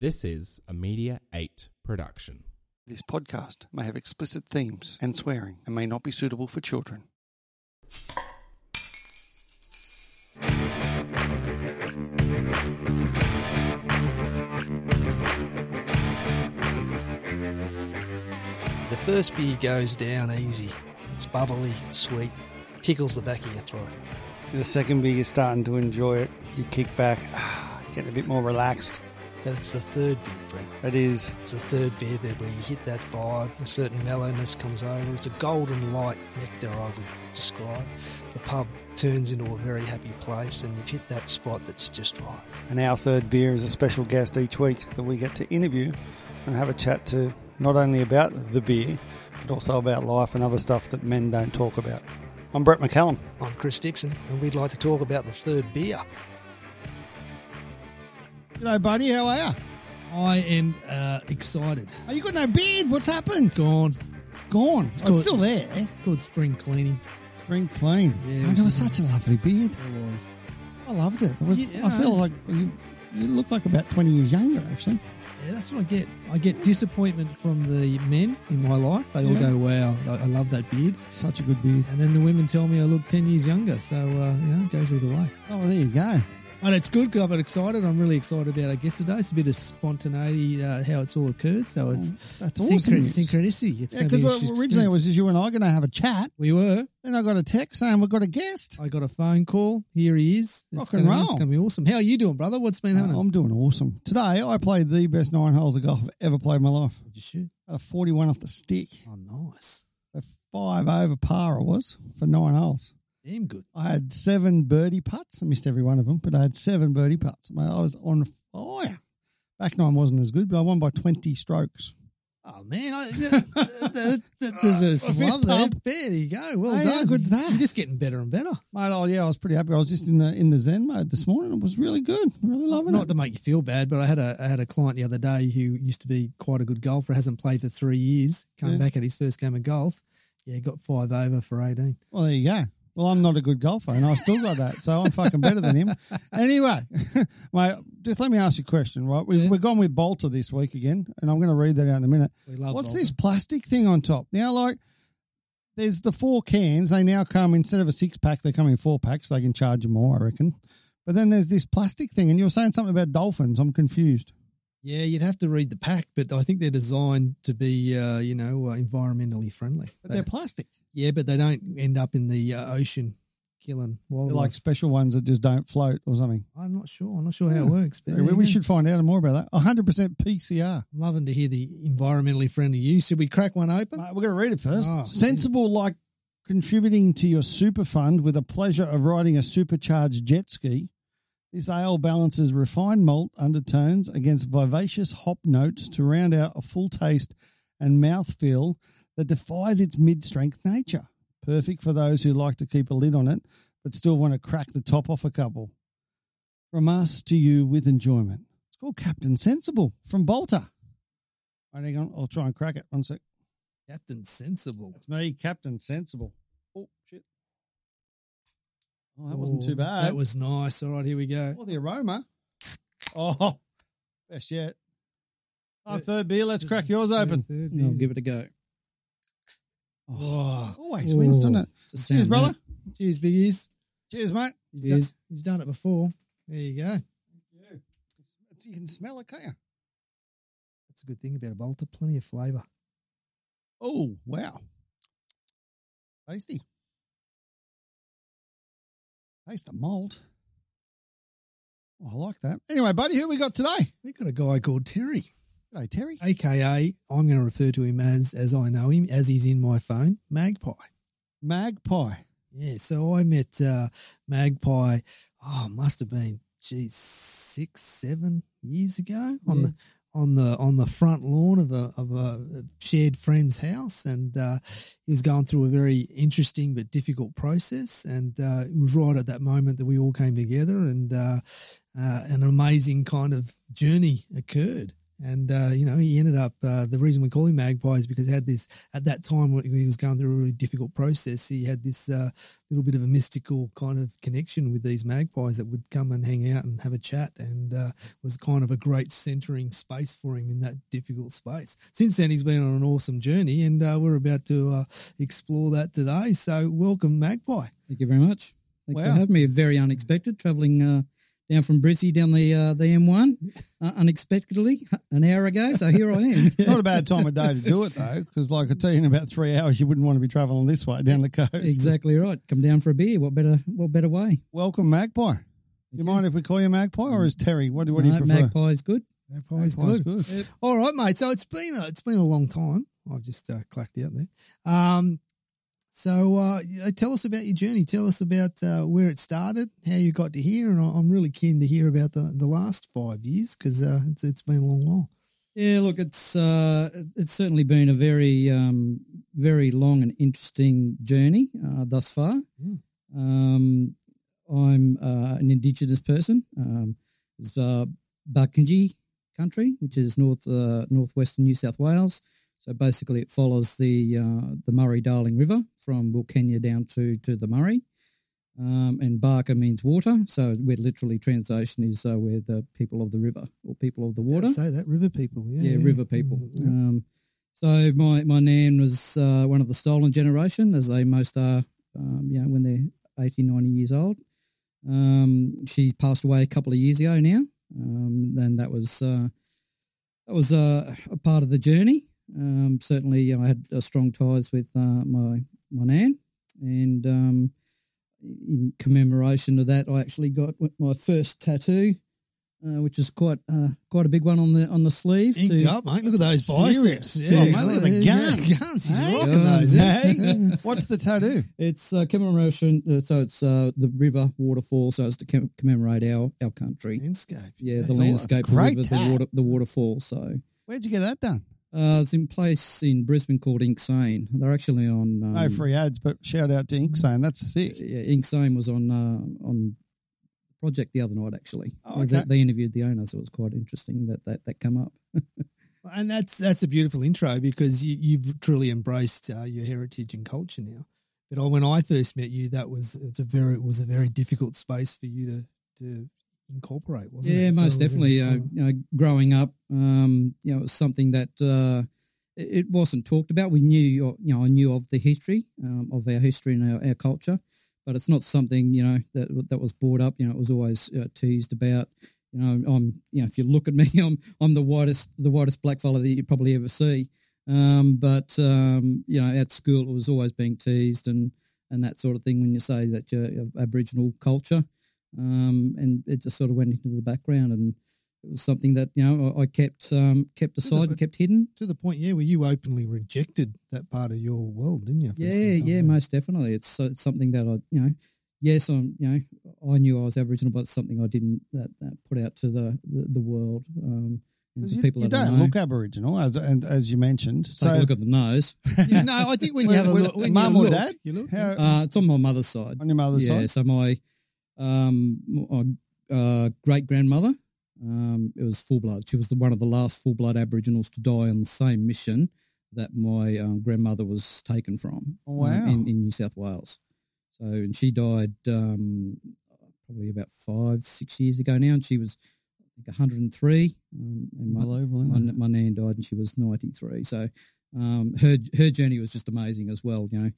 This is a Media 8 production. This podcast may have explicit themes and swearing and may not be suitable for children. The first beer goes down easy. It's bubbly, it's sweet, tickles the back of your throat. The second beer, you're starting to enjoy it. You kick back, getting a bit more relaxed. But it's the third beer, Brett. It is. It's the third beer that where you hit that vibe, a certain mellowness comes over. It's a golden light nectar, I would describe. The pub turns into a very happy place, and you've hit that spot that's just right. And our third beer is a special guest each week that we get to interview and have a chat to not only about the beer, but also about life and other stuff that men don't talk about. I'm Brett McCallum. I'm Chris Dixon, and we'd like to talk about the third beer. G'day, buddy. How are you? I am uh, excited. Oh, you got no beard. What's happened? Gone. It's gone. Oh, It's, still there. It's called spring cleaning. Spring clean. Yeah, oh, it was such a lovely beard. It was. I loved it. It was. Yeah, I feel like you, you look like about twenty years younger. Actually, Yeah, that's what I get. I get disappointment from the men in my life. They all Yeah. go, "Wow, I, love that beard," such a good beard. and then the women tell me I look ten years younger. So uh, know, it goes either way. Oh, well, there you go. But it's good because I'm excited. I'm really excited about our guest today. It's a bit of spontaneity uh, how it's all occurred. So it's That's awesome. synchronicity. It's Yeah, because originally it was just you and I going to have a chat. we were. Then I got a text saying we've got a guest. I got a phone call. Here he is. It's Rock and gonna, roll. It's going to be awesome. How are you doing, brother? What's been happening? Uh, I'm doing awesome. Today I played the best nine holes of golf I've ever played in my life. Did you shoot? A 41 off the stick. Oh, nice. A five over par it was for nine holes. Damn good. I had seven birdie putts. I missed every one of them, but I had seven birdie putts. I was on fire. Back nine wasn't as good, but I won by 20 strokes. Oh man, I, that, that, some A there. There you go. Well Hey, done. how good's that? You're just getting better and better. Mate, oh yeah, I was pretty happy. I was just in the in the Zen mode this morning. It was really good. Really loving Not it. to make you feel bad, but I had a I had a client the other day who used to be quite a good golfer, hasn't played for three years, came Yeah. back at his first game of golf. Yeah, got five over for eighteen. Well, there you go. Well, I'm not a good golfer, and I still got that, so I'm fucking better than him. Anyway, mate, just let me ask you a question, right? We've, Yeah. we've gone with Balter this week again, and I'm going to read that out in a minute. We love What's Balter. this plastic thing on top? Now, like, there's the four cans. They now come instead of a six pack, they come in four packs. They can charge you more, I reckon. But then there's this plastic thing, and you were saying something about dolphins. I'm confused. Yeah, you'd have to read the pack, but I think they're designed to be, uh, you know, uh, environmentally friendly. But They- they're plastic. Yeah, but they don't end up in the uh, ocean killing They're wildlife. like special ones that just don't float or something. I'm not sure. I'm not sure how it works. But we, we should find out more about that. 100% PCR. I'm loving to hear the environmentally friendly use. Should we crack one open? We're going to read it first. Oh, Sensible, like contributing to your super fund with the pleasure of riding a supercharged jet ski. This ale balances refined malt undertones against vivacious hop notes to round out a full taste and mouthfeel that defies its mid strength nature. Perfect for those who like to keep a lid on it, but still want to crack the top off a couple. From us to you with enjoyment. It's called Captain Sensible from Balter. Right, hang on. I'll try and crack it. One sec. Captain Sensible. That's me, Captain Sensible. Oh, shit. Oh, that wasn't Oh, too bad. That was nice. All right, here we go. Oh, the aroma. Oh, best yet. Oh, Uh, third beer. Let's crack yours open. I'll give it a go. Oh, Always wins, doesn't it? Just Cheers, sound brother. cheers, biggies. Cheers, mate. He's, Cheers. Done, he's done it before. There you go. It's- You can smell it, can't you? That's a good thing about a Balter. Plenty of flavour. Oh, wow. Tasty. Taste the malt. Oh, I like that. Anyway, buddy, who we got today? We've got a guy called Terry, Hey, Terry. aka I'm going to refer to him as, as I know him, as he's in my phone, Magpie. Magpie. Yeah, so I met uh, Magpie. Oh, must have been geez six, seven years ago on Yeah. the on the on the front lawn of a of a shared friend's house, and uh, he was going through a very interesting but difficult process. And uh, it was right at that moment that we all came together, and uh, uh, an amazing kind of journey occurred. And, uh, you know, he ended up, uh, the reason we call him Magpie is because he had this, at that time when he was going through a really difficult process, he had this uh, little bit of a mystical kind of connection with these magpies that would come and hang out and have a chat and uh, was kind of a great centering space for him in that difficult space. Since then, he's been on an awesome journey and uh, we're about to uh, explore that today. So, welcome, Magpie. Thank you very much. Thanks Wow. for having me. Very unexpected, travelling uh, down from Brizzy down the uh, the M1 uh, unexpectedly an hour ago. So here I am. Not a bad time of day to do it though, because like I tell you, in about three hours, you wouldn't want to be travelling this way down the coast. exactly right. Come down for a beer. What better? What better way? Welcome, Magpie. Do you mind if we call you Magpie or is Terry? What do, what do you prefer? Magpie is good. Magpie's Magpie's good. good. All right, mate. So it's been a, it's been a long time. I've just uh, clacked out there. Um, so uh, tell us about your journey. Tell us about uh, where it started, how you got to here, and I'm really keen to hear about the, the last five years because uh, it's, it's been a long while. Yeah, look, it's uh, it's certainly been a very um, very long and interesting journey uh, thus far. Mm. Um, I'm uh, an Indigenous person. Um, it's uh, Barkindji country, which is north uh, northwestern New South Wales. So basically, it follows the uh, the Murray Darling River from Wilcannia down to to the Murray. Um, and Barka means water, so we're literally translation is uh, we're the people of the river or people of the water Say that river people. Yeah, yeah, river people. Mm, yeah. Um, so my my nan was uh, one of the stolen generation, as they most are. Um, you know, when they're 80, 90 years old. Um, she passed away a couple of years ago now, um, and that was uh, that was uh, a part of the journey. Um, certainly, I had uh, strong ties with uh, my my nan, and um, in commemoration of that, I actually got my first tattoo, uh, which is quite uh, quite a big one on the on the sleeve. Inked to- up, mate. Look at those Serious. biceps. Oh, mate, look at the yeah, guns. guns. He's Hey? rocking those. eh? Hey, what's the tattoo? It's uh, commemoration, uh, so it's uh, the river waterfall, so it's to com- commemorate our, our country. Landscape. Yeah, That's the landscape, that's the river, the water, the waterfall. So Where'd you get that done? Uh, it's in place in Brisbane called Inksane. They're actually on. Um, no free ads, but shout out to Inksane that's sick. Yeah, Inksane was on uh, on project the other night actually. Oh, They- okay. They, interviewed the owner, so it was quite interesting that that, that come up. And that's that's a beautiful intro because you, you've truly embraced uh, your heritage and culture now. But I- when I first met you, that was it's a very it was a very difficult space for you to to incorporate, wasn't it? Yeah, So most it was definitely. Uh, you know, growing up, um, you know, it was something that uh, it it wasn't talked about. We knew, you know, I knew of the history um, of our history and our, our culture, but it's not something you know that that was brought up. You know, it was always uh, teased about. You know, I'm, you know, if you look at me, I'm, I'm the whitest, the whitest black fella that you probably ever see. Um, but um, you know, at school, it was always being teased and and that sort of thing when you say that you're Aboriginal culture um, and it just sort of went into the background, and it was something that you know I, I kept um, kept aside and kept hidden. to the point, yeah, where you openly rejected that part of your world, didn't you? Yeah, yeah, most definitely. It's, uh, it's something that I you know, yes, I'm you know I knew I was Aboriginal, but it's something I didn't that, that put out to the the, the world. Um, You, people you that I don't look Aboriginal, as and as you mentioned. Take So, a look at the nose. Yeah, no, I think when you have a look, when mum or look, dad? you look. how, Uh, it's on my mother's side. on your mother's yeah, side, so my um, my, uh, great grandmother, um, it was full blood. She was the, one of the last full blood Aboriginals to die on the same mission that my um, grandmother was taken from. Oh, wow. in, in New South Wales. So, and she died um, probably about five, six years ago now, and she was I think 103. Um, and my, my, my nan died and she was 93. So um, her her journey was just amazing as well. You know,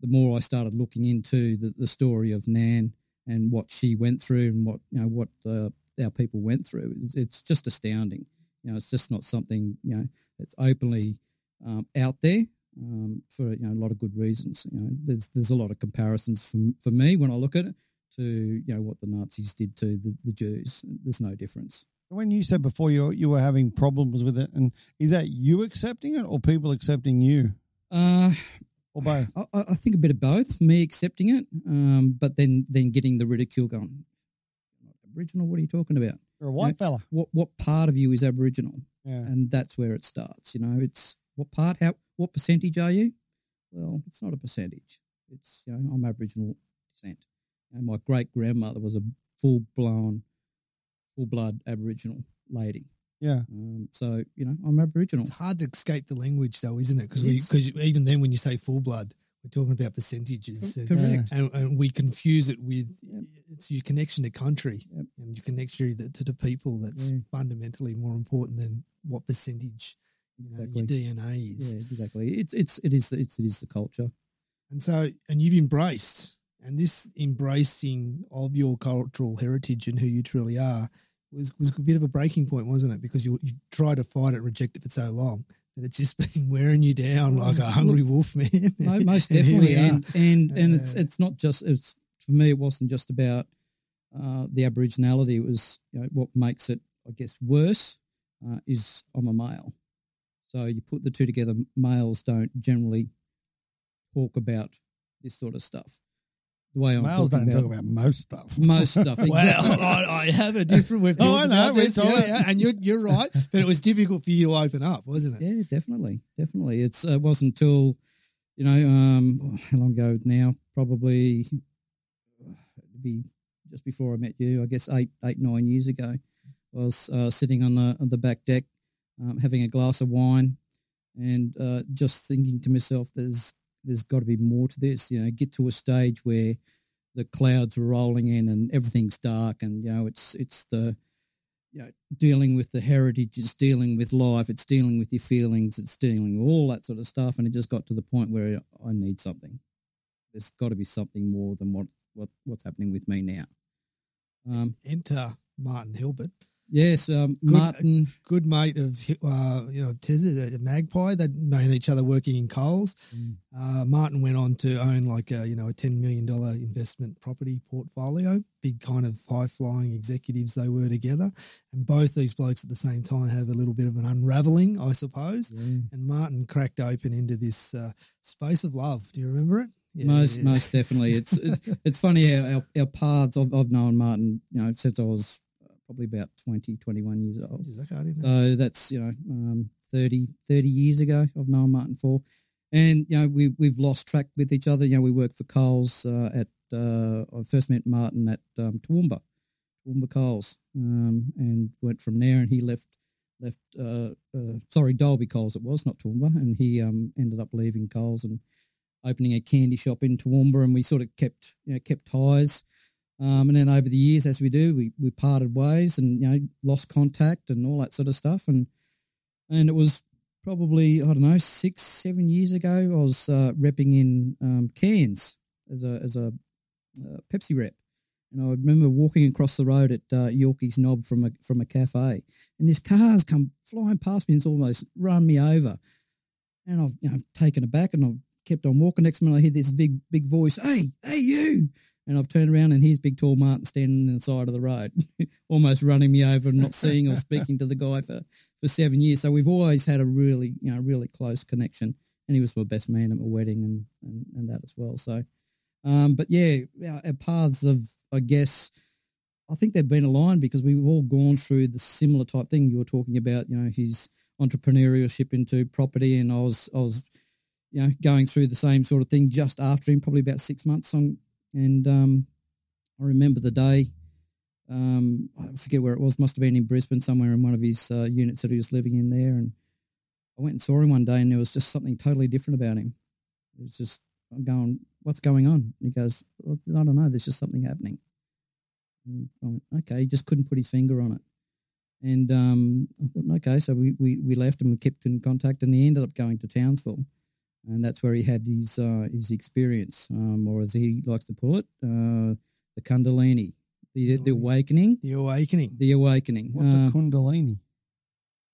the more I started looking into the, the story of Nan and what she went through and what you know what uh, our people went through, it's, it's just astounding. You know, it's just not something you know that's openly um, out there um, for you know a lot of good reasons. You know, there's there's a lot of comparisons for for me when I look at it to you know what the Nazis did to the, the Jews. There's no difference. When you said before you you were having problems with it, and is that you accepting it or people accepting you Uh, or both? I, I think a bit of both. Me accepting it, um, but then then getting the ridicule going. Aboriginal? What are you talking about? You're a white fella. What what part of you is Aboriginal? Yeah. And that's where it starts. You know, it's what part? How? What percentage are you? Well, it's not a percentage. It's you know, I'm Aboriginal descent. And my great grandmother was a full blown, full blood Aboriginal lady. Yeah. Um, so you know, I'm Aboriginal. It's hard to escape the language, though, isn't it? Because It we, because even then, when you say full blood, we're talking about percentages, and, Correct. and, and we confuse it with Yep. it's your connection to country Yep. and your connection to, to the people. That's Yeah. fundamentally more important than what percentage you know Exactly. your DNA is. Yeah, exactly. It's it's it is the, it's, it is the culture. And so, and you've embraced, and this embracing of your cultural heritage and who you truly are was, was a bit of a breaking point, wasn't it? Because you you tried to fight it, reject it for so long that it's just been wearing you down like a hungry wolf, man. No, most And definitely, are. and and and it's it's not just it's for me. It wasn't just about uh, the Aboriginality. It was you know, what makes it, I guess, worse uh, is I'm a male. So you put the two together. Males don't generally talk about this sort of stuff. The way I'm Males talking don't talk about most stuff. most stuff. Well, I, I have a different. We've Oh, I know, this, yeah, and you're you're right, but it was difficult for you to open up, wasn't it? Yeah, definitely, definitely. It's uh, it wasn't until you know um, how long ago now? Probably uh, be just before I met you. I guess eight, eight, nine years ago. I was uh, sitting on the on the back deck, um, having a glass of wine, and uh, just thinking to myself, "There's there's got to be more to this." You know, get to a stage where the clouds are rolling in and everything's dark, and you know, it's it's the you know, dealing with the heritage, it's dealing with life, it's dealing with your feelings, it's dealing with all that sort of stuff. And it just got to the point where I need something. There's got to be something more than what, what what's happening with me now. Um, Enter Martin Hilbert, yes, um, Good- Martin. good mate of uh, you know Tezza, the Magpie. They'd known each other working in Coles. Mm. Uh, Martin went on to own like a you know a ten million dollar investment property portfolio. Big kind of high flying executives they were together, and both these blokes at the same time have a little bit of an unraveling, I suppose. Yeah. And Martin cracked open into this uh, space of love. Do you remember it? Yeah, most yeah. most definitely. It's it's, it's funny how our, our paths. I've, I've known Martin, you know, since I was probably about 20, 21 years old. Jesus, okay, I didn't know. So that's you know um, 30, 30 years ago. I've known Martin for, and you know we we've lost track with each other. You know we worked for Coles uh, at. Uh, I first met Martin at um, Toowoomba, Toowoomba Coles, um, and went from there. And he left left. Uh, uh, sorry, Dalby Coles it was not Toowoomba, and he um, ended up leaving Coles and opening a candy shop in Toowoomba, and we sort of kept you know kept ties. Um, and then over the years, as we do, we, we parted ways and you know lost contact and all that sort of stuff. And and it was probably I don't know six seven years ago. I was uh, repping in um, Cairns as a as a uh, Pepsi rep, and I remember walking across the road at uh, Yorkeys Knob from a from a cafe, and this car's come flying past me and it's almost run me over. And I've you know, taken it back and I've kept on walking. Next minute, I hear this big big voice, "Hey, hey, you!" And I've turned around and here's big tall Martin standing on the side of the road, almost running me over and not seeing or speaking to the guy for, for seven years. So we've always had a really, you know, really close connection. And he was my best man at my wedding and, and, and that as well. So, um, but yeah, our, our paths of, I guess, I think they've been aligned because we've all gone through the similar type thing you were talking about, you know, his entrepreneurship into property. And I was, I was, you know, going through the same sort of thing just after him, probably about six months on, and um, I remember the day. Um, I forget where it was. Must have been in Brisbane, somewhere in one of his uh, units that he was living in there. And I went and saw him one day, and there was just something totally different about him. It was just I'm going, "What's going on?" And he goes, well, "I don't know. There's just something happening." And I went, "Okay." He just couldn't put his finger on it. And um, I thought, okay, so we, we, we left and we kept in contact, and he ended up going to Townsville and that's where he had his uh, his experience, um, or as he likes to pull it, uh, the Kundalini, the the awakening, The awakening. the awakening. What's Uh, a Kundalini?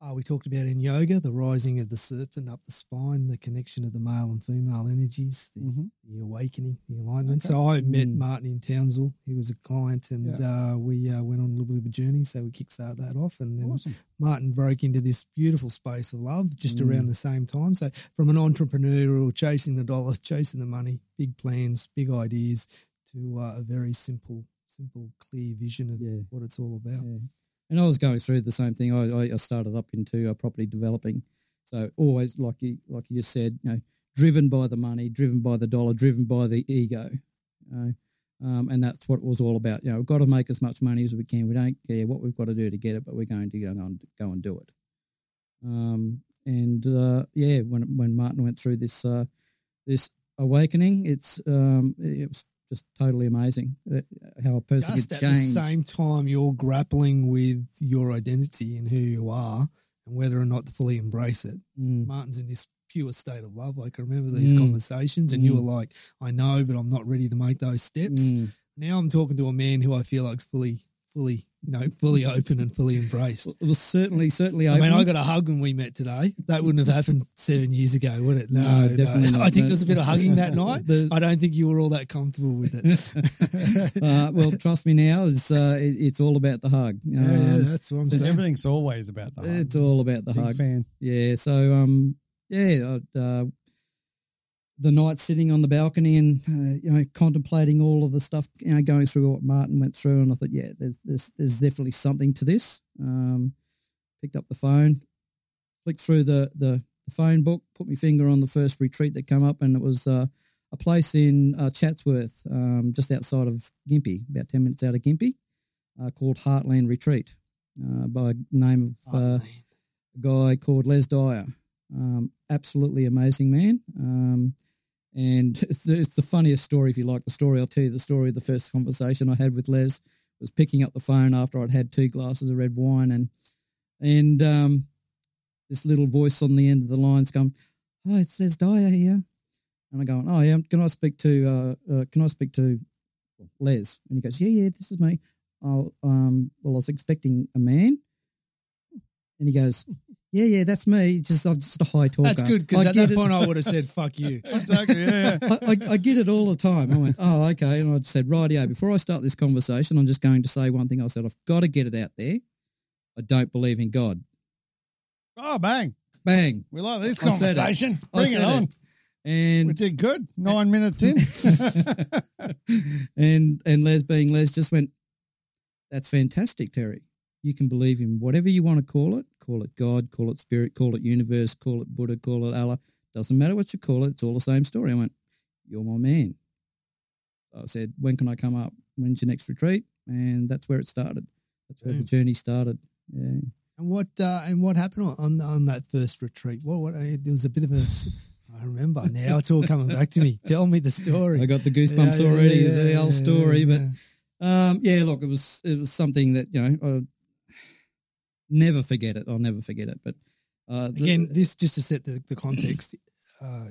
Oh, we talked about in yoga the rising of the serpent up the spine, the connection of the male and female energies, the, Mhm. the awakening, the alignment. Okay. So I met Mm. Martin in Townsville. He was a client, and uh, we uh, went on a little bit of a journey. So we kickstarted that off, and then Awesome. Martin broke into this beautiful space of love just Mm. around the same time. So from an entrepreneurial, chasing the dollar, chasing the money, big plans, big ideas, to uh, a very simple, simple, clear vision of Yeah. what it's all about. Yeah. And I was going through the same thing. I, I- started up into uh, property developing, so always like you like you said, you know, driven by the money, driven by the dollar, driven by the ego. You know, Um, and that's what it was all about. You know, we've got to make as much money as we can. We don't care what we've got to do to get it, but we're going to go and go and do it. Um, and uh, yeah, when when Martin went through this uh, this awakening, it's um, it was just totally amazing uh, how a person Just could at change. the same time, you're grappling with your identity and who you are, and whether or not to fully embrace it. Mm. Martin's in this pure state of love. I can remember these Mm. conversations, and you Mm. were like, "I know, but I'm not ready to make those steps." Mm. Now I'm talking to a man who I feel like's fully, fully, you know, fully open and fully embraced. It was certainly certainly. I mean. I got a hug when we met today. That wouldn't have happened seven years ago, would it? No, No, no. not, I think no. there's a bit of hugging that night. There's- I don't think you were all that comfortable with it. uh, well, trust me now, it's, uh, it, it's all about the hug. yeah, yeah, Um, that's what I'm saying. everything's always about the hug. it's all about the Big hug. fan. Yeah, so um, yeah, uh, the night sitting on the balcony and uh, you know contemplating all of the stuff, you know, going through what Martin went through, and I thought, yeah, there's there's, there's definitely something to this. Um, picked up the phone, flicked through the, the the phone book, put my finger on the first retreat that came up, and it was uh, a place in uh, Chatsworth, um, just outside of Gympie, about ten minutes out of Gympie, uh, called Heartland Retreat, uh, by name of. Uh, a guy called Les Dyer. Um, absolutely amazing man. Um, and it's the, funniest story, if you like the story. I'll tell you the story of the first conversation I had with Les. Was picking up the phone after I'd had two glasses of red wine, and and um, this little voice on the end of the line's come, "Hi, it's Les Dyer here," and I go, "Oh yeah, can I speak to uh, uh, can I speak to Les?" And he goes, "Yeah, yeah, this is me." Oh, um, well, I was expecting a man, and he goes, "Yeah, yeah, that's me. Just I'm just a high talker." That's good because I at get that it. point I would have said "fuck you." Exactly. Yeah, yeah. I, I, I get it all the time. I went, oh, okay. And I said, rightio, before I start this conversation, I'm just going to say one thing. I said, I've got to get it out there. I don't believe in God. Oh, bang. Bang. We love this I said it. conversation. Bring it on. it. And We did good. Nine minutes in. and and Les being Les just went, That's fantastic, Terry. You can believe in whatever you want to call it. Call it God, call it spirit, call it universe, call it Buddha, call it Allah. Doesn't matter what you call it, it's all the same story. I went, You're my man. I said, When can I come up? When's your next retreat? And that's where it started. That's where the journey started. Yeah. And what uh, and what happened on- on that first retreat? What what uh, there was a bit of a. I remember now. It's all coming back to me. Tell me the story. I got the goosebumps Yeah, already, yeah, the yeah, old story, but Um, yeah, look, it was it was something that you know I never forget it. I'll never forget it. But uh, the- Again, this just to set the, the context. Uh,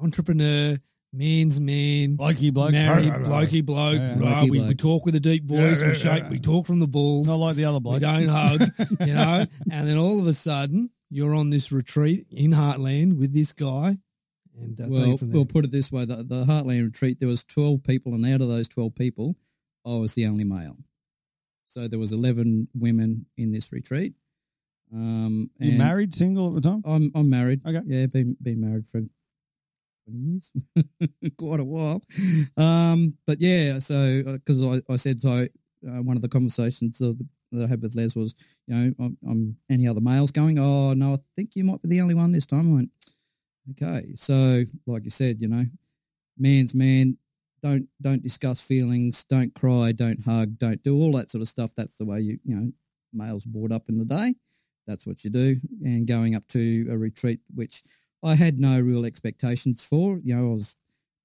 entrepreneur, man's man, Blokey bloke. married, Right, right, right. blokey bloke. Yeah. right, Blokey we, we talk with a deep voice. Yeah, we shake. yeah. We talk from the balls. Not like the other bloke. we don't hug. you know. And then all of a sudden, you're on this retreat in Heartland with this guy, and uh, well, it from there. we'll put it this way: the, the Heartland retreat, there was twelve people, and out of those twelve people, I was the only male. So there was eleven women in this retreat. Um, You and married, single at the time? I'm I'm married. Okay. Yeah, been been married for twenty years, quite a while. Um, but yeah, so because I, I said so, uh, one of the conversations of the, that I had with Les was, you know, I'm, I'm any other males going? Oh no, I think you might be the only one this time. I went, okay. So like you said, you know, man's man. Don't don't discuss feelings. Don't cry. Don't hug. Don't do all that sort of stuff. That's the way you you know males brought up in the day that's what you do. And going up to a retreat, which I had no real expectations for. You know, I was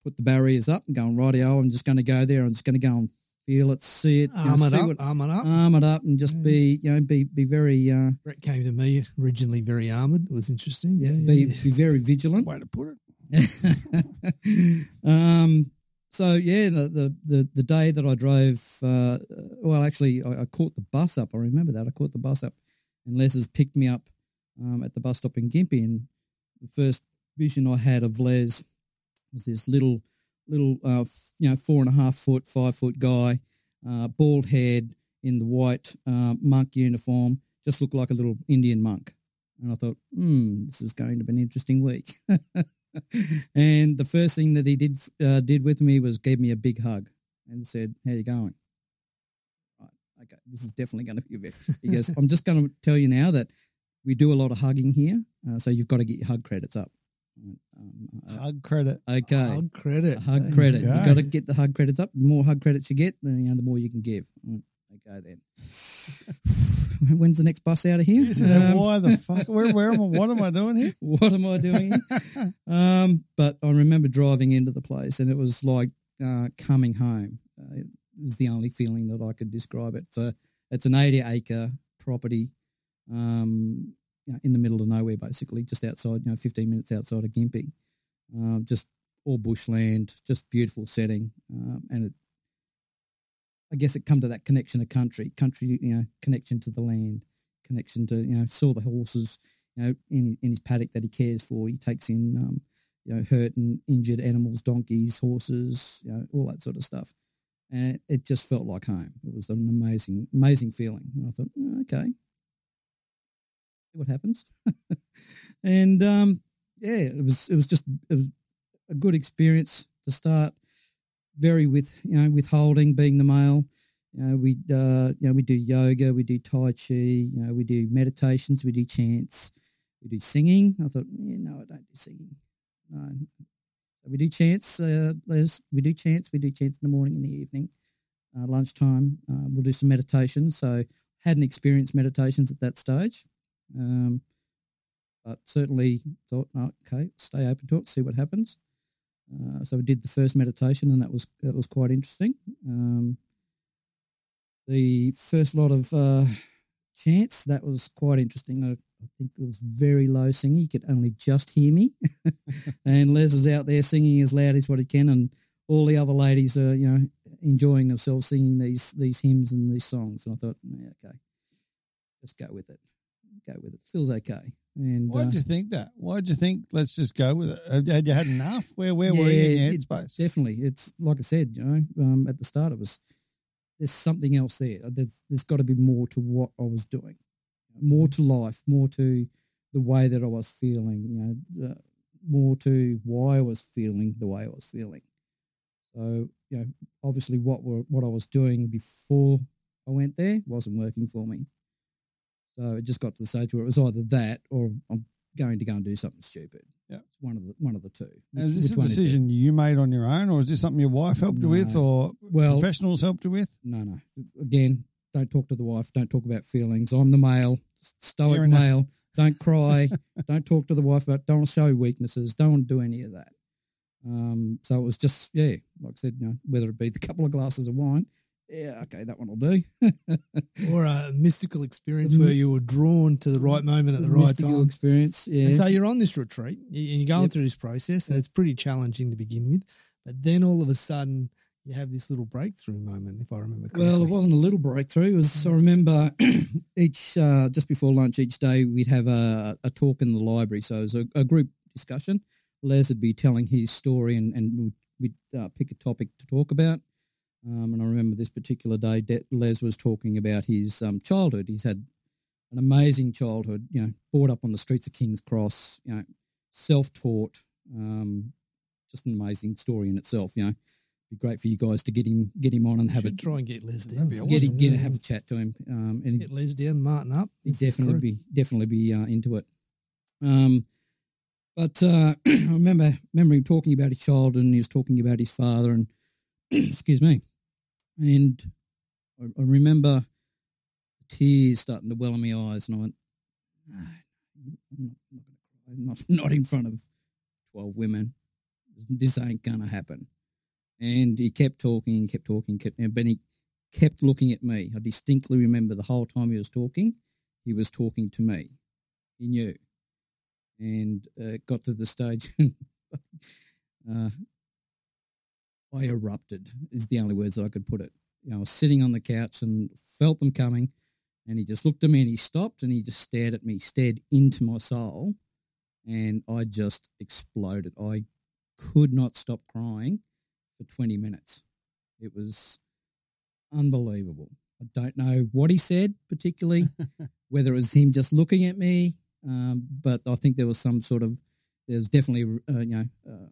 put the barriers up and going, rightio, I'm just going to go there. I'm just going to go and feel it, see it, you know, arm it up, what- arm it up. arm it up and just be, you know, be, be very, uh, Brett came to me originally very armoured. It was interesting. Yeah, yeah, be, yeah. be very vigilant. Way to put it. um, so yeah, the, the, the, day that I drove, uh, well, actually, I, I caught the bus up. I remember that I caught the bus up, and Les has picked me up um, at the bus stop in Gympie. And the first vision I had of Les was this little, little, uh, you know, four and a half foot, five foot guy, uh, bald head in the white uh, monk uniform, just looked like a little Indian monk. And I thought, hmm, this is going to be an interesting week. and the first thing that he did uh, did with me was gave me a big hug and said, "How you going?" Right, okay, this is definitely going to be a bit. He goes, "I'm just going to tell you now that we do a lot of hugging here, uh, so you've got to get your hug credits up." Um, uh, Hug credit. okay. Hug credit. hug There credit. you You, go. got to get the hug credits up. The more hug credits you get, then, you know, the more you can give. Okay, then. When's the next bus out of here? Um, why the fuck? Where, where am I? What am I doing here? what am I doing? um, but I remember driving into the place, and it was like uh, coming home. Uh, it was the only feeling that I could describe it. So it's an 80 acre property um, you know, in the middle of nowhere, basically, just outside, you know, 15 minutes outside of Gympie. Um, just all bushland, just beautiful setting. Um, and it, I guess it come to that connection of country, country, you know, connection to the land, connection to, you know, saw the horses, you know, in, in his paddock that he cares for. He takes in, um, you know, hurt and injured animals, donkeys, horses, you know, all that sort of stuff. And it just felt like home. It was an amazing, amazing feeling. And I thought, "Oh, okay, see what happens. and um, yeah, it was it was just it was a good experience to start. Very with you know withholding being the male. You know we uh, you know we do yoga, we do tai chi, you know we do meditations, we do chants, we do singing. I thought, yeah, no, I don't do singing. No, we do chants. Uh, we do chants. We do chants in the morning and the evening. Uh, lunchtime, uh, we'll do some meditations. So hadn't experienced meditations at that stage. Um, but certainly thought, no, okay, stay open to it, see what happens. Uh, so we did the first meditation, and that was that was quite interesting. Um, the first lot of uh, chants that was quite interesting. I, I think it was very low singing; you could only just hear me. and Les is out there singing as loud as what he can, and all the other ladies are, you know, enjoying themselves singing these these hymns and these songs. And I thought, yeah, okay, just go with it. Go with it. Feels okay. And Why'd uh, you think that? Why'd you think, let's just go with it? Had- you had enough? Where, where were you in your it- headspace? Definitely, it's like I said, you know, um, at the start, it was there's something else there. There's, there's got to be more to what I was doing, more to life, more to the way that I was feeling, you know, uh, more to why I was feeling the way I was feeling. So, you know, obviously, what were what I was doing before I went there wasn't working for me. So it just got to the stage where it was either that or I'm going to go and do something stupid. Yeah. it's one of the one of the two. And is this a one is it? decision you made on your own, or is this something your wife helped you with, or Well, professionals helped you with? no, no. Again, don't talk to the wife. Don't talk about feelings. I'm the male, stoic male. Don't cry. don't talk to the wife about. Don't show weaknesses. Don't do any of that. Um, so it was just yeah, like I said, you know, whether it be the couple of glasses of wine, yeah, okay, that one will do. or a mystical experience where you were drawn to the right moment at the right. Mystical time. experience. Yeah. And so you're on this retreat and you're going Yep. through this process, and it's pretty challenging to begin with. But then all of a sudden, you have this little breakthrough moment, if I remember correctly. Well, it wasn't a little breakthrough. It was, I remember each, uh, just before lunch each day, we'd have a, a talk in the library. So it was a, a group discussion. Les would be telling his story and, and we'd, we'd uh, pick a topic to talk about. Um, and I remember this particular day, De- Les was talking about his um, childhood. He's had an amazing childhood, you know, brought up on the streets of King's Cross, you know, self-taught, um, just an amazing story in itself, you know. Be great for you guys to get him get him on and have a try and get Les down. That'd get awesome. it, get it, have a chat to him. Um, and Get Les down, Martin up. he'd definitely be definitely be uh, into it. Um, but uh, I remember remember him talking about his child, and he was talking about his father, and excuse me, and I, I remember tears starting to well in my eyes, and I went, no, I'm not, not, in front of twelve women. This ain't gonna happen. And he kept talking, he kept talking, kept, but he kept looking at me. I distinctly remember the whole time he was talking, he was talking to me. He knew. And uh, got to the stage, uh, I erupted, is the only words I could put it. You know, I was sitting on the couch and felt them coming, and he just looked at me and he stopped and he just stared at me, stared into my soul, and I just exploded. I could not stop crying for 20 minutes. It was unbelievable. I don't know what he said particularly, whether it was him just looking at me, um, but I think there was some sort of there's definitely uh, you know uh,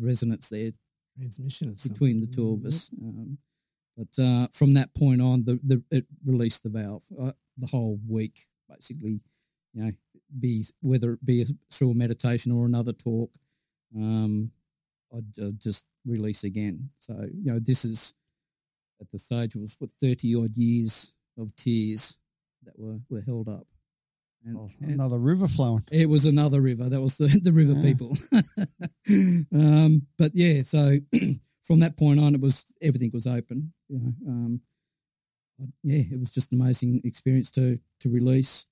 resonance there Transmission of between the two of us. Um, but uh, from that point on, the, the it released the valve. Uh, the whole week, basically, you know, be whether it be through a meditation or another talk, um, I'd uh, just release again. So you know, this is at the stage was what thirty odd years of tears that were were held up. And, Oh, and another river flowing. it was another river. That was the the river Yeah. people. um, but yeah, so from that point on, it was everything was open. You know, um, yeah, it was just an amazing experience to to release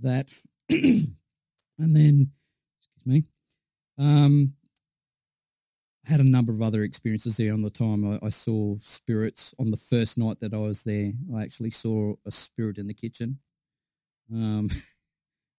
that, and then excuse me, um, I had a number of other experiences there on the time. I, I saw spirits on the first night that I was there. I actually saw a spirit in the kitchen. Um,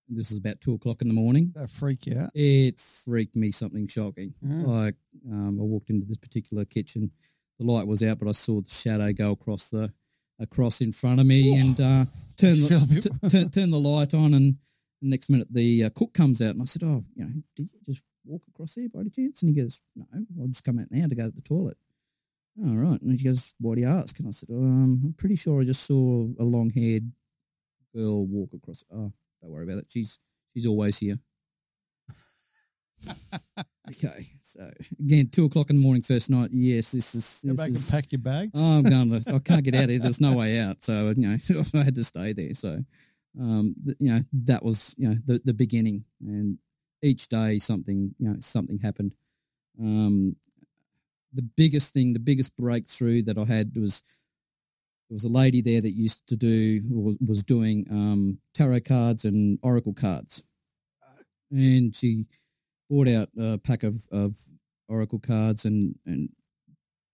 this was about two o'clock in the morning. That freak you out. It freaked me something shocking. Yeah. Like um, I walked into this particular kitchen, the light was out, but I saw the shadow go across the across in front of me and uh, turn the bit- t- turn, turn the light on, and the next minute the uh, cook comes out, and I said, "Oh, you know, did you just walk across there by any chance?" And he goes, "No, I'll just come out now to go to the toilet." All right, and he goes, "Why do you ask?" And I said, um, "I'm pretty sure I just saw a long haired girl walk across." Oh, don't worry about it. She's she's always here. okay, so again, two o'clock in the morning, first night. Yes, this is. Go back is- and pack your bags. Oh, I'm going to, I can't get out of here. There's no way out. So, you know, I had to stay there. So, um, th- you know, that was, you know, the, the beginning. And each day something, you know, something happened. Um, the biggest thing, the biggest breakthrough that I had was there was a lady there that used to do, or was doing um, tarot cards and oracle cards. And she bought out a pack of, of oracle cards and, and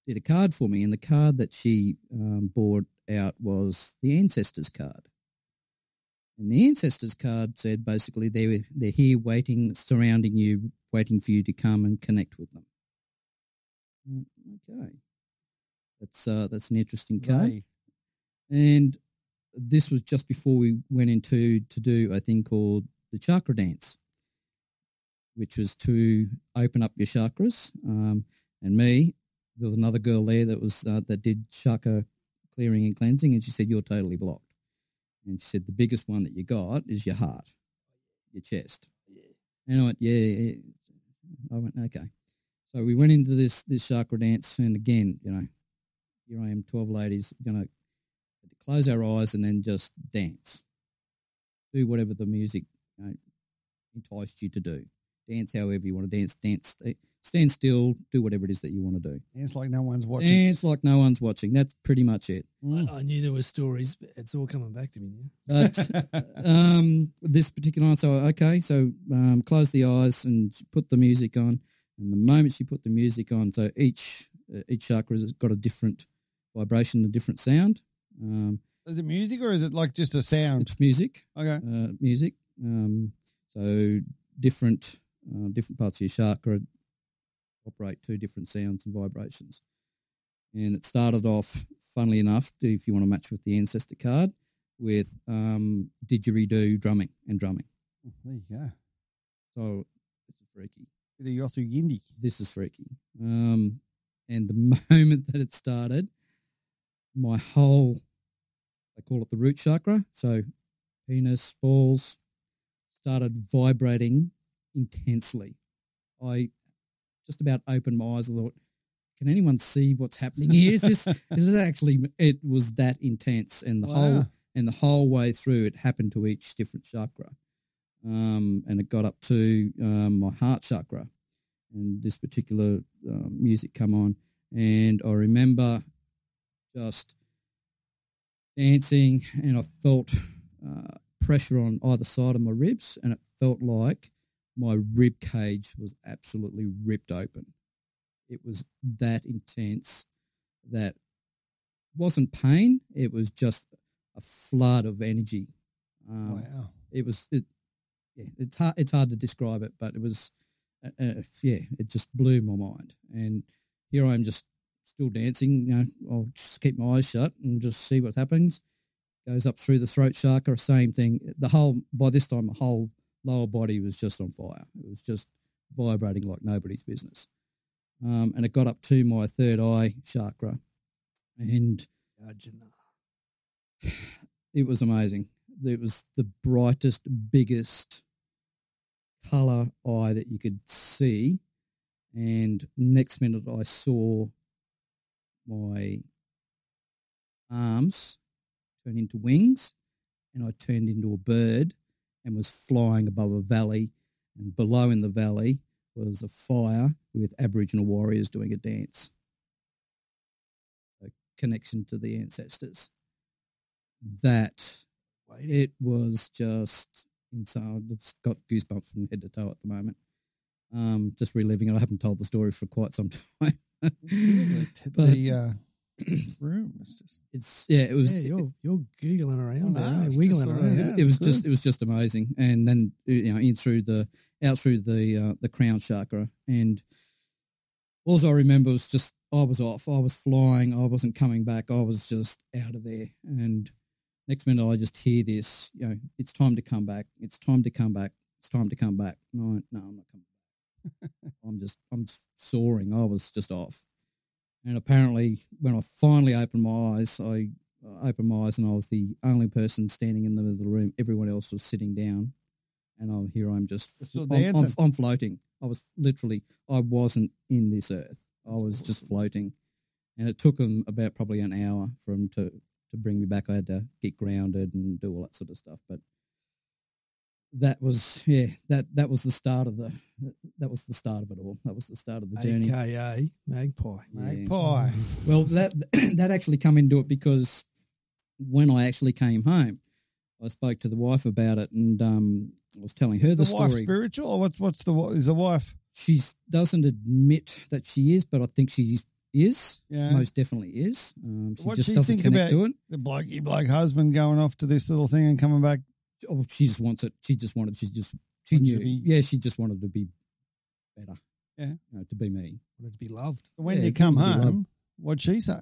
did a card for me, and the card that she um, bought out was the ancestors card. And the ancestors card said basically they they're here waiting, surrounding you, waiting for you to come and connect with them. Okay, that's uh, that's an interesting card. And this was just before we went into to do a thing called the chakra dance, which was to open up your chakras. Um, and me, there was another girl there that was uh, that did chakra clearing and cleansing, and she said you're totally blocked. And she said the biggest one that you got is your heart, your chest. And I went, yeah. yeah. I went, okay. So we went into this this chakra dance, and again, you know, here I am, twelve ladies, gonna close our eyes and then just dance. Do whatever the music you know, enticed you to do. Dance however you want to dance. Dance. Stand still. Do whatever it is that you want to do. It's like no one's watching. Dance like no one's watching. That's pretty much it. Mm. I, I knew there were stories, but it's all coming back to me now. But um, this particular night, so okay, so um, close the eyes and put the music on. And the moment she put the music on, so each uh, each chakra has got a different vibration, a different sound. Um, Is it music or is it like just a sound? it's music. Okay. uh, music. Um, so different uh, different parts of your chakra operate two different sounds and vibrations. And it started off, funnily enough, if you want to match with the ancestor card, with um, didgeridoo drumming and drumming. There you go. So it's freaky. Of Yothu Yindi. This is freaky. Um, and the moment that it started, my whole, I call it the root chakra, so penis, balls, started vibrating intensely. I just about opened my eyes and thought, can anyone see what's happening here? Is this, is it actually, it was that intense and the whole, and the whole way through it happened to each different chakra. Um, and it got up to um, my heart chakra and this particular um, music come on. And I remember just dancing and I felt uh, pressure on either side of my ribs and it felt like my rib cage was absolutely ripped open. It was that intense that wasn't pain. It was just a flood of energy. Um, wow. It was, it, yeah, it's hard, it's hard to describe it, but it was, uh, uh, yeah, it just blew my mind. And here I am just still dancing. You know, I'll just keep my eyes shut and just see what happens. Goes up through the throat chakra, same thing. The whole, by this time, the whole lower body was just on fire. It was just vibrating like nobody's business. Um, and it got up to my third eye chakra. And it was amazing. It was the brightest, biggest color eye that you could see, and next minute I saw my arms turned into wings, and I turned into a bird and was flying above a valley, and below in the valley was a fire with Aboriginal warriors doing a dance. A connection to the ancestors. That it was just insane. It's got goosebumps from head to toe at the moment. Um, just reliving it. I haven't told the story for quite some time. the uh, room is just it's yeah, it was Yeah, you're you're googling around I there, know, eh? it's wiggling around. yeah. it was good. just it was just amazing. And then you know in through the out through the uh, the crown chakra, and all I remember was just I was off. I was flying. I wasn't coming back. I was just out of there. And next minute, I just hear this. You know, it's time to come back. It's time to come back. It's time to come back. No, no, I'm not coming back. I'm just I'm just soaring. I was just off. And apparently, when I finally opened my eyes, I opened my eyes and I was the only person standing in the middle of the room. Everyone else was sitting down, and I'm here. I'm just I'm, I'm. I'm floating. I was literally I wasn't in this earth. I was just floating, and it took them about probably an hour for them to to bring me back. I had to get grounded and do all that sort of stuff, but. That was yeah. That that was the start of the that was the start of it all. That was the start of the journey. AKA Magpie. magpie. Well, that that actually come into it because when I actually came home, I spoke to the wife about it, and um, I was telling her the, the wife story. spiritual or what's what's the is the wife? She doesn't admit that she is, but I think she is. Yeah. Most definitely is. Um, she What just she doesn't think about the blokey bloke husband going off to this little thing and coming back? Oh, she just wants it. She just wanted. She just. She knew. be- yeah, she just wanted to be better. Yeah. You know, to be me. Wanted to be loved. So When Yeah, you come home, what'd she say?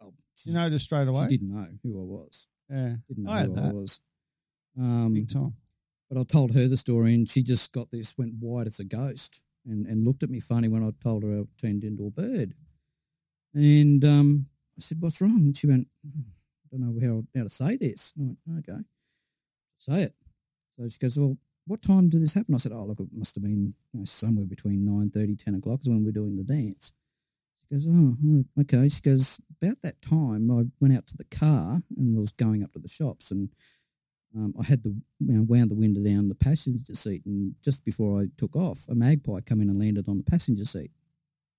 Oh, You noticed straight away. she didn't know who I was. Yeah, Didn't know I who I was. Um, big time. But I told her the story, and she just got this, went white as a ghost, and, and looked at me funny when I told her I turned into a bird. And um, I said, "What's wrong?" And she went, "Hmm, "I don't know how how to say this." I went, "Okay, say it." So she goes, "Well, what time did this happen?" I said, "Oh, look, it must have been you know, somewhere between nine thirty, ten o'clock, is when we're doing the dance." She goes, "Oh, oh, okay." She goes, "About that time, I went out to the car and was going up to the shops and." um, I had the you know, wound the window down the passenger seat, and just before I took off, a magpie come in and landed on the passenger seat.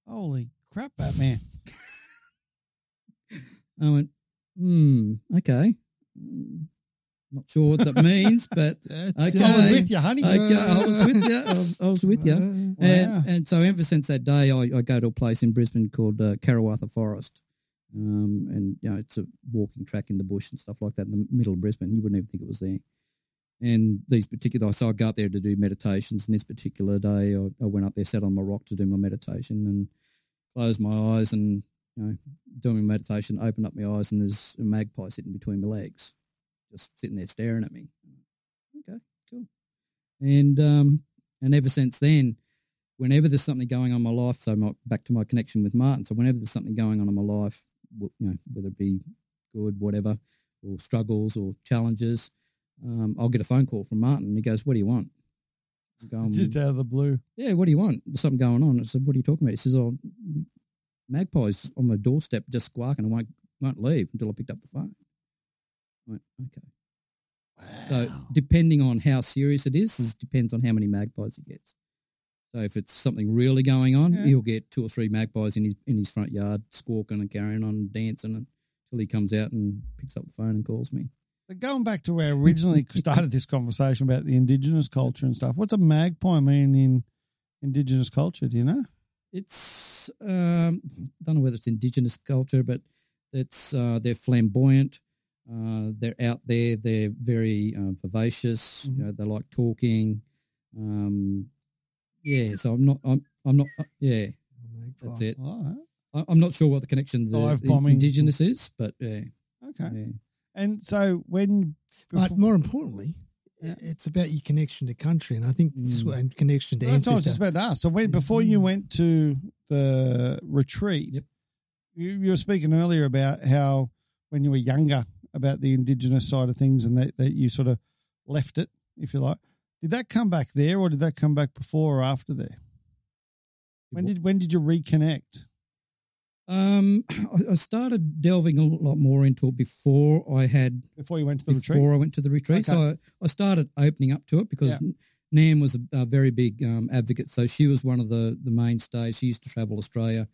Holy crap, Batman! I went, hmm, okay, not sure what that means, but okay, I was with you, honey. okay, I was with you. I was, I was with you. Uh, Wow. And, and so ever since that day, I, I go to a place in Brisbane called uh, Karawatha Forest. Um, and, you know, it's a walking track in the bush and stuff like that in the middle of Brisbane. You wouldn't even think it was there. And these particular, so I go up there to do meditations. And this particular day, I, I went up there, sat on my rock to do my meditation and closed my eyes and, you know, doing my meditation, opened up my eyes and there's a magpie sitting between my legs, just sitting there staring at me. Okay, cool. And, um, and ever since then, whenever there's something going on in my life, so my, back to my connection with Martin. So whenever there's something going on in my life, you know, whether it be good, whatever, or struggles or challenges, um, I'll get a phone call from Martin. And he goes, "What do you want?" Going, Just out of the blue. yeah, what do you want? There's something going on. I said, what are you talking about? He says, oh, magpies on my doorstep just squawking and won't, won't leave until I picked up the phone. Went, okay. So depending on how serious it is, it depends on how many magpies he gets. So if it's something really going on, Yeah. he'll get two or three magpies in his in his front yard squawking and carrying on and dancing until he comes out and picks up the phone and calls me. So going back to where I originally started this conversation about the indigenous culture and stuff, what's a magpie mean in indigenous culture? Do you know? It's um, don't know whether it's indigenous culture, but it's uh, they're flamboyant. Uh, they're out there. They're very um, vivacious. You know, they like talking. Um, yeah, so I'm not. I'm. I'm not. Uh, yeah, that's it. I, I'm not sure what the connection to the, the indigenous is, but yeah, okay. yeah. And so when, But more importantly, Yeah. it's about your connection to country, and I think this Mm. and connection to that's what I was ancestor. just about to ask. So when before you went to the retreat, Yep. you, you were speaking earlier about how when you were younger about the indigenous side of things and that, that you sort of left it, if you like. Did that come back there, or did that come back before or after there? When did when did you reconnect? Um, I- started delving a lot more into it before I had Before you went to the before retreat? I went to the retreat. Okay. So I, I started opening up to it because Yeah. Nan was a, a very big um, advocate. So she was one of the, the mainstays. She used to travel Australia,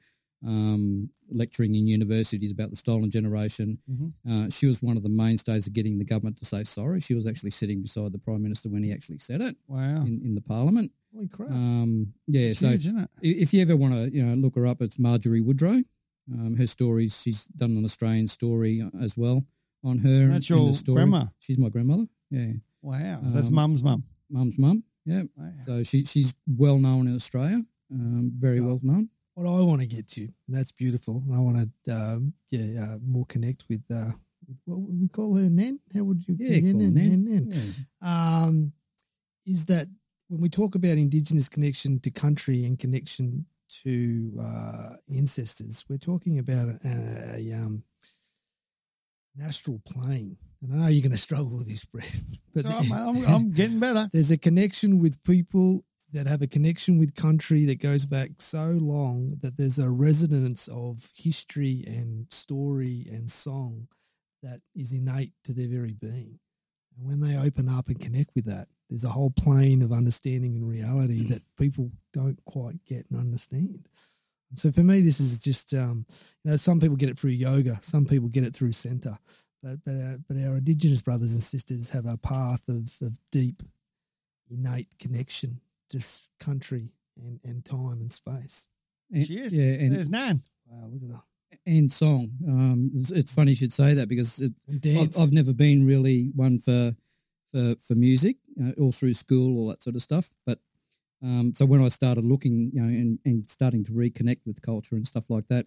um, lecturing in universities about the stolen generation. Mhm. Uh, she was one of the mainstays of getting the government to say sorry. She was actually sitting beside the Prime Minister when he actually said it Wow. in, in the Parliament. Holy crap! Um, yeah, It's so huge? If you ever want to, you know, look her up, it's Marjorie Woodrow. Um, her stories, she's done an Australian story as well on her. And that's your story. grandma? She's my grandmother. Yeah, Wow. That's Um, mum's mum. mum's mum. Yeah, Wow. so she she's well known in Australia. Um, very So- well known. What I want to get to, and that's beautiful. And I want to, um, yeah, uh, more connect with, uh, what would we call her, Nan? How would you? Yeah, call her Nan. Nan. Yeah. Um, is that when we talk about Indigenous connection to country and connection to uh, ancestors, we're talking about a, a, um, an astral plane. And I know you're going to struggle with this, Brett, but So I'm, I'm, I'm getting better. there's a connection with people that have a connection with country that goes back so long that there's a resonance of history and story and song that is innate to their very being. And when they open up and connect with that, there's a whole plane of understanding and reality that people don't quite get and understand. So for me, this is just, um, you know, some people get it through yoga, some people get it through center, but but uh, but our indigenous brothers and sisters have a path of, of deep, innate connection to s- country and, and time and space. And- She is. Yeah, and There's Nan. Wow, look at that. and song. Um, it's, it's funny you should say that because it, I've. I've never been really one for for for music, you know, all through school, all that sort of stuff. But um, so when I started looking, you know, and, and starting to reconnect with culture and stuff like that,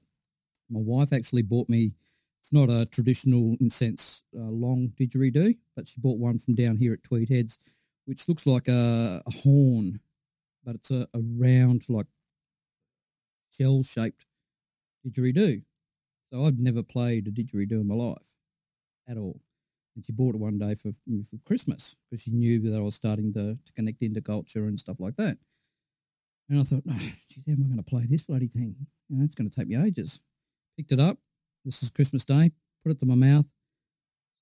my wife actually bought me. It's not a traditional, in sense, uh, long didgeridoo, but she bought one from down here at Tweed Heads, which looks like a, a horn, but it's a, a round, like shell shaped didgeridoo. So I've never played a didgeridoo in my life at all. And she bought it one day for, for Christmas because she knew that I was starting to, to connect into culture and stuff like that. And I thought, oh, geez, how am I going to play this bloody thing? You know, it's going to take me ages. Picked it up. This is Christmas Day. Put it to my mouth.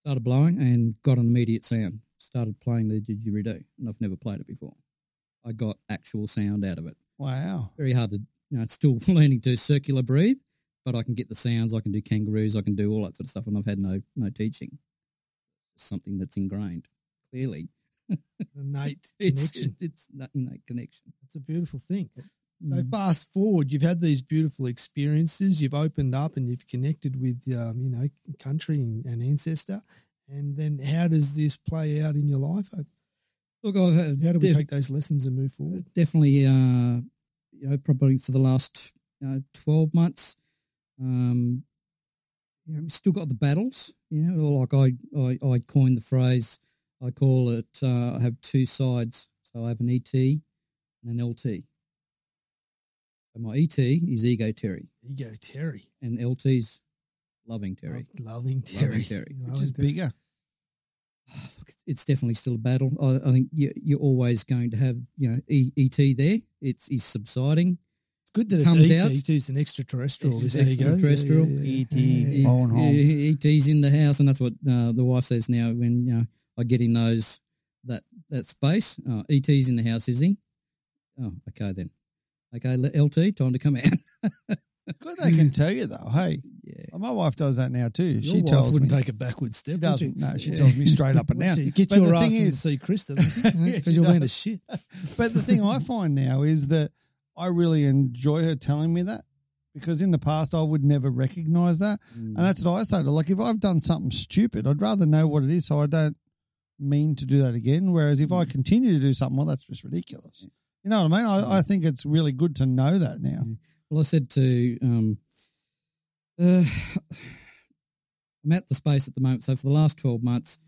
Started blowing and got an immediate sound. Started playing the didgeridoo, and I've never played it before. I got actual sound out of it Wow. very hard to, you know, it's still learning to circular breathe, but I can get the sounds. I can do kangaroos. I can do all that sort of stuff, and I've had no no teaching. Something that's ingrained, clearly. innate It's connection. it's that innate connection. It's a beautiful thing. So Mm. fast forward, you've had these beautiful experiences. You've opened up and you've connected with, um, you know, country and, and ancestor. And then how does this play out in your life? How Look, I've had do we def- take those lessons and move forward? definitely, uh, you know, probably for the last uh, twelve months, um, you know, we still got the battles. You know, or like I, I, I coined the phrase. I call it. Uh, I have two sides. So I have an ET and an LT. So my ET is ego Terry, Ego Terry. and LT's loving Terry. Lo- Loving Terry. Loving Terry. Loving Which is Terry. bigger. It's definitely still a battle. I, I think you, you're always going to have, you know, e, ET there. It's, subsiding. It's good that it Comes it's out. ET. ET's an extraterrestrial. It's extraterrestrial. Yeah, yeah, ET. yeah. Phone home. E- ET's in the house, and that's what uh, the wife says now. When you know, I get in those that that space, uh, ET's in the house, is he? Oh, okay then. Okay, LT, time to come out. Good they can tell you though. Hey, yeah, my wife does that now too. Your she wife tells wouldn't me. take a backward step. she doesn't. No, she Yeah. tells me straight up and Would down. she? Get But your the ass thing in to see Chris, doesn't she? Because you're being a shit. But the thing I find now is that I really enjoy her telling me that because in the past I would never recognize that. Mm. And that's what I say to her. Like, if I've done something stupid, I'd rather know what it is so I don't mean to do that again. Whereas if I Mm. continue to do something, well, that's just ridiculous. You know what I mean? I, I think it's really good to know that now. Well, I said to, um, uh, I'm at the space at the moment. So for the last 12 months,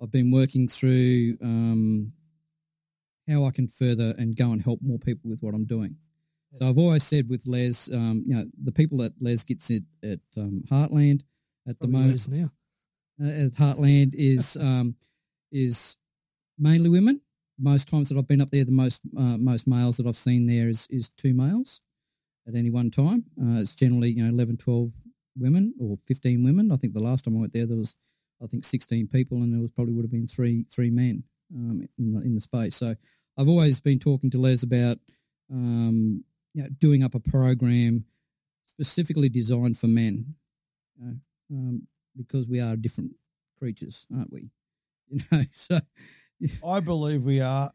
I've been working through um, how I can further and go and help more people with what I'm doing. So I've always said with Les, um, you know, the people that Les gets at, at um, Heartland at the moment, Les now. uh, at Heartland is um, is mainly women, most times that I've been up there, the most uh, most males that I've seen there is is two males at any one time. Uh, it's generally you know 11, 12 women or fifteen women. I think the last time I went there, there was I think sixteen people, and there was probably would have been three three men um, in the in the space. So I've always been talking to Les about um, you know, doing up a program specifically designed for men, you know, um, because we are different creatures, aren't we? You know, so I believe we are.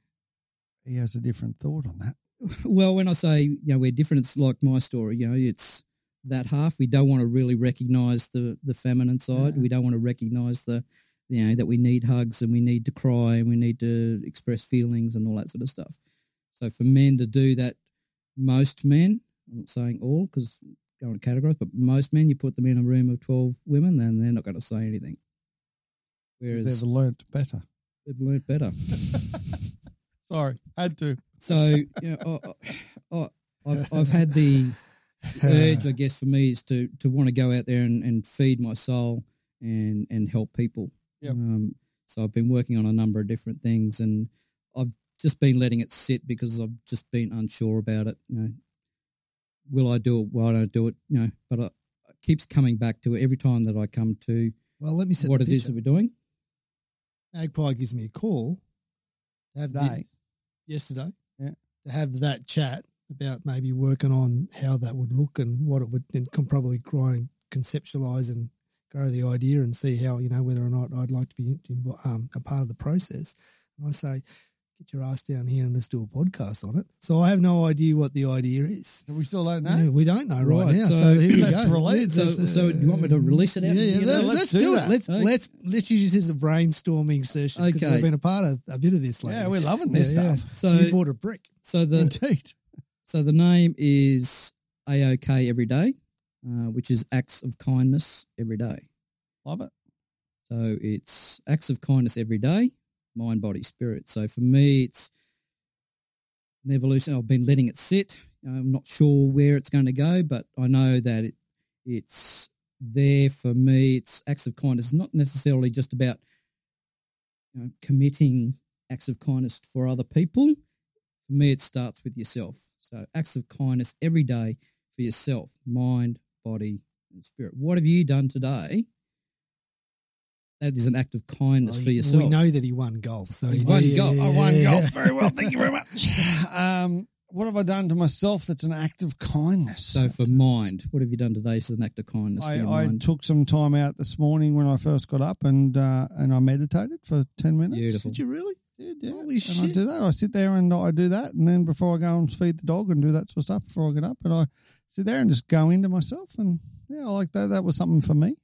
He has a different thought on that. well, when I say you know we're different, it's like my story. You know, it's that half. We don't want to really recognise the the feminine side. Yeah. We don't want to recognise the you know that we need hugs and we need to cry and we need to express feelings and all that sort of stuff. So for men to do that, most men, I'm not saying all because going to categorise, but most men, you put them in a room of twelve women, then they're not going to say anything. Whereas they've learnt better. they've learnt better. Sorry, had to. So you know, I, I, I've, I've had the urge, I guess, for me is to to want to go out there and, and feed my soul and and help people. Yep. Um, so I've been working on a number of different things, and I've just been letting it sit because I've just been unsure about it. You know, will I do it? Why don't I do it? You know, but I, it keeps coming back to it every time that I come to Well, let me set what it is that we're doing. Magpie gives me a call have Today? the- yesterday. Yeah. To have that chat about maybe working on how that would look and what it would and can probably try and conceptualize and grow the idea and see how you know whether or not I'd like to be um, a part of the process. And I say, get your ass down here and let's do a podcast on it. So I have no idea what the idea is. We still don't know. No, we don't know right, Right, now. so So, here we go. relate. So, uh, so do you want me to release it out? yeah, yeah, You know, let's, let's do do, it. Let's Okay. let's let's use this as a brainstorming session because Okay. we've been a part of a bit of this lately. Yeah, we're loving this Yeah, yeah. stuff. So, you bought a brick. so the Indeed. So the name is AOK Every Day, uh, which is acts of kindness every day. Love it. So it's acts of kindness every day, mind, body, spirit. So for me, it's an evolution. I've been letting it sit. I'm not sure where it's going to go, but I know that it, it's there for me. It's acts of kindness, not necessarily just about you know, committing acts of kindness for other people. For me, it starts with yourself. So acts of kindness every day for yourself, mind, body, and spirit. What have you done today? That is an act of kindness Well, for he- yourself. We know that he won golf. So He he- won yeah, golf. yeah, I won yeah. golf very well. Thank you very much. Um, what have I done to myself that's an act of kindness? So for mind, what have you done today as an act of kindness for I, your I mind? took some time out this morning when I first got up and uh, and I meditated for ten minutes. Beautiful. Did you really? Did, yeah. Holy and I do that. I sit there and I do that, and then before I go and feed the dog and do that sort of stuff before I get up, and I sit there and just go into myself, and yeah, I like that. That was something for me.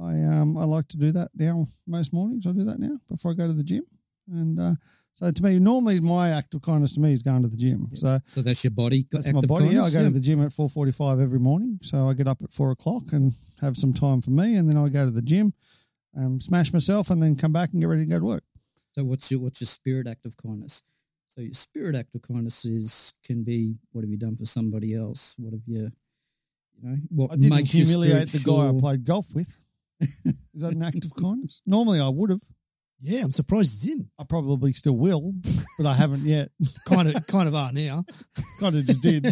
I um I like to do that now most mornings. I do that now before I go to the gym, and uh, so to me, normally my act of kindness to me is going to the gym. So So that's your body. that's my body. Yeah, I kindness? go to the gym at four forty-five every morning. So I get up at four o'clock and have some time for me, and then I go to the gym, um, smash myself, and then come back and get ready to go to work. So what's your what's your spirit act of kindness? So your spirit act of kindness is can be what have you done for somebody else? What have you, you know, what I didn't makes your humiliate the guy I played golf with. Is that an act of kindness? Normally I would have. Yeah, I'm surprised you didn't. I probably still will, but I haven't yet. Kind of, kind of are now. kind of just did.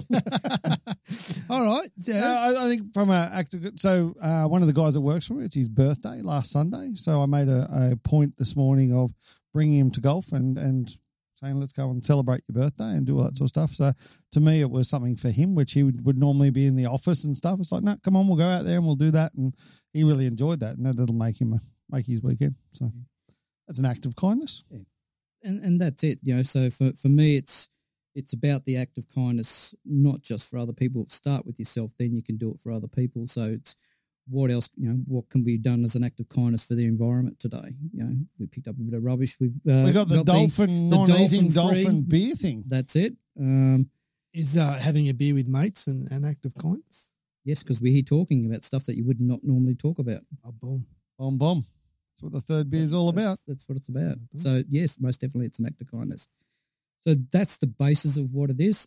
All right. So, Uh, I, I think from a act of so uh, one of the guys that works for me, it's his birthday last Sunday. So I made a, a point this morning of bringing him to golf and and saying let's go and celebrate your birthday and do all that sort of stuff. So to me, it was something for him, which he would, would normally be in the office and stuff. It's like, no, come on, we'll go out there and we'll do that. And he really enjoyed that, and that, that'll make him make his weekend. So that's an act of kindness. and and that's it. You know, so for for me, it's it's about the act of kindness, not just for other people. Start with yourself, then you can do it for other people. So it's what else? You know, what can be done as an act of kindness for the environment today? You know, we picked up a bit of rubbish. We've uh, we got the dolphin the non-eating dolphin-free- dolphin beer thing. That's it. Um, is uh, having a beer with mates an, an act of kindness? yes, because we're here talking about stuff that you would not normally talk about. Oh, boom. Bomb bomb. That's what the third beer is all about. That's, that's what it's about. So yes, most definitely, it's an act of kindness. So that's the basis of what it is.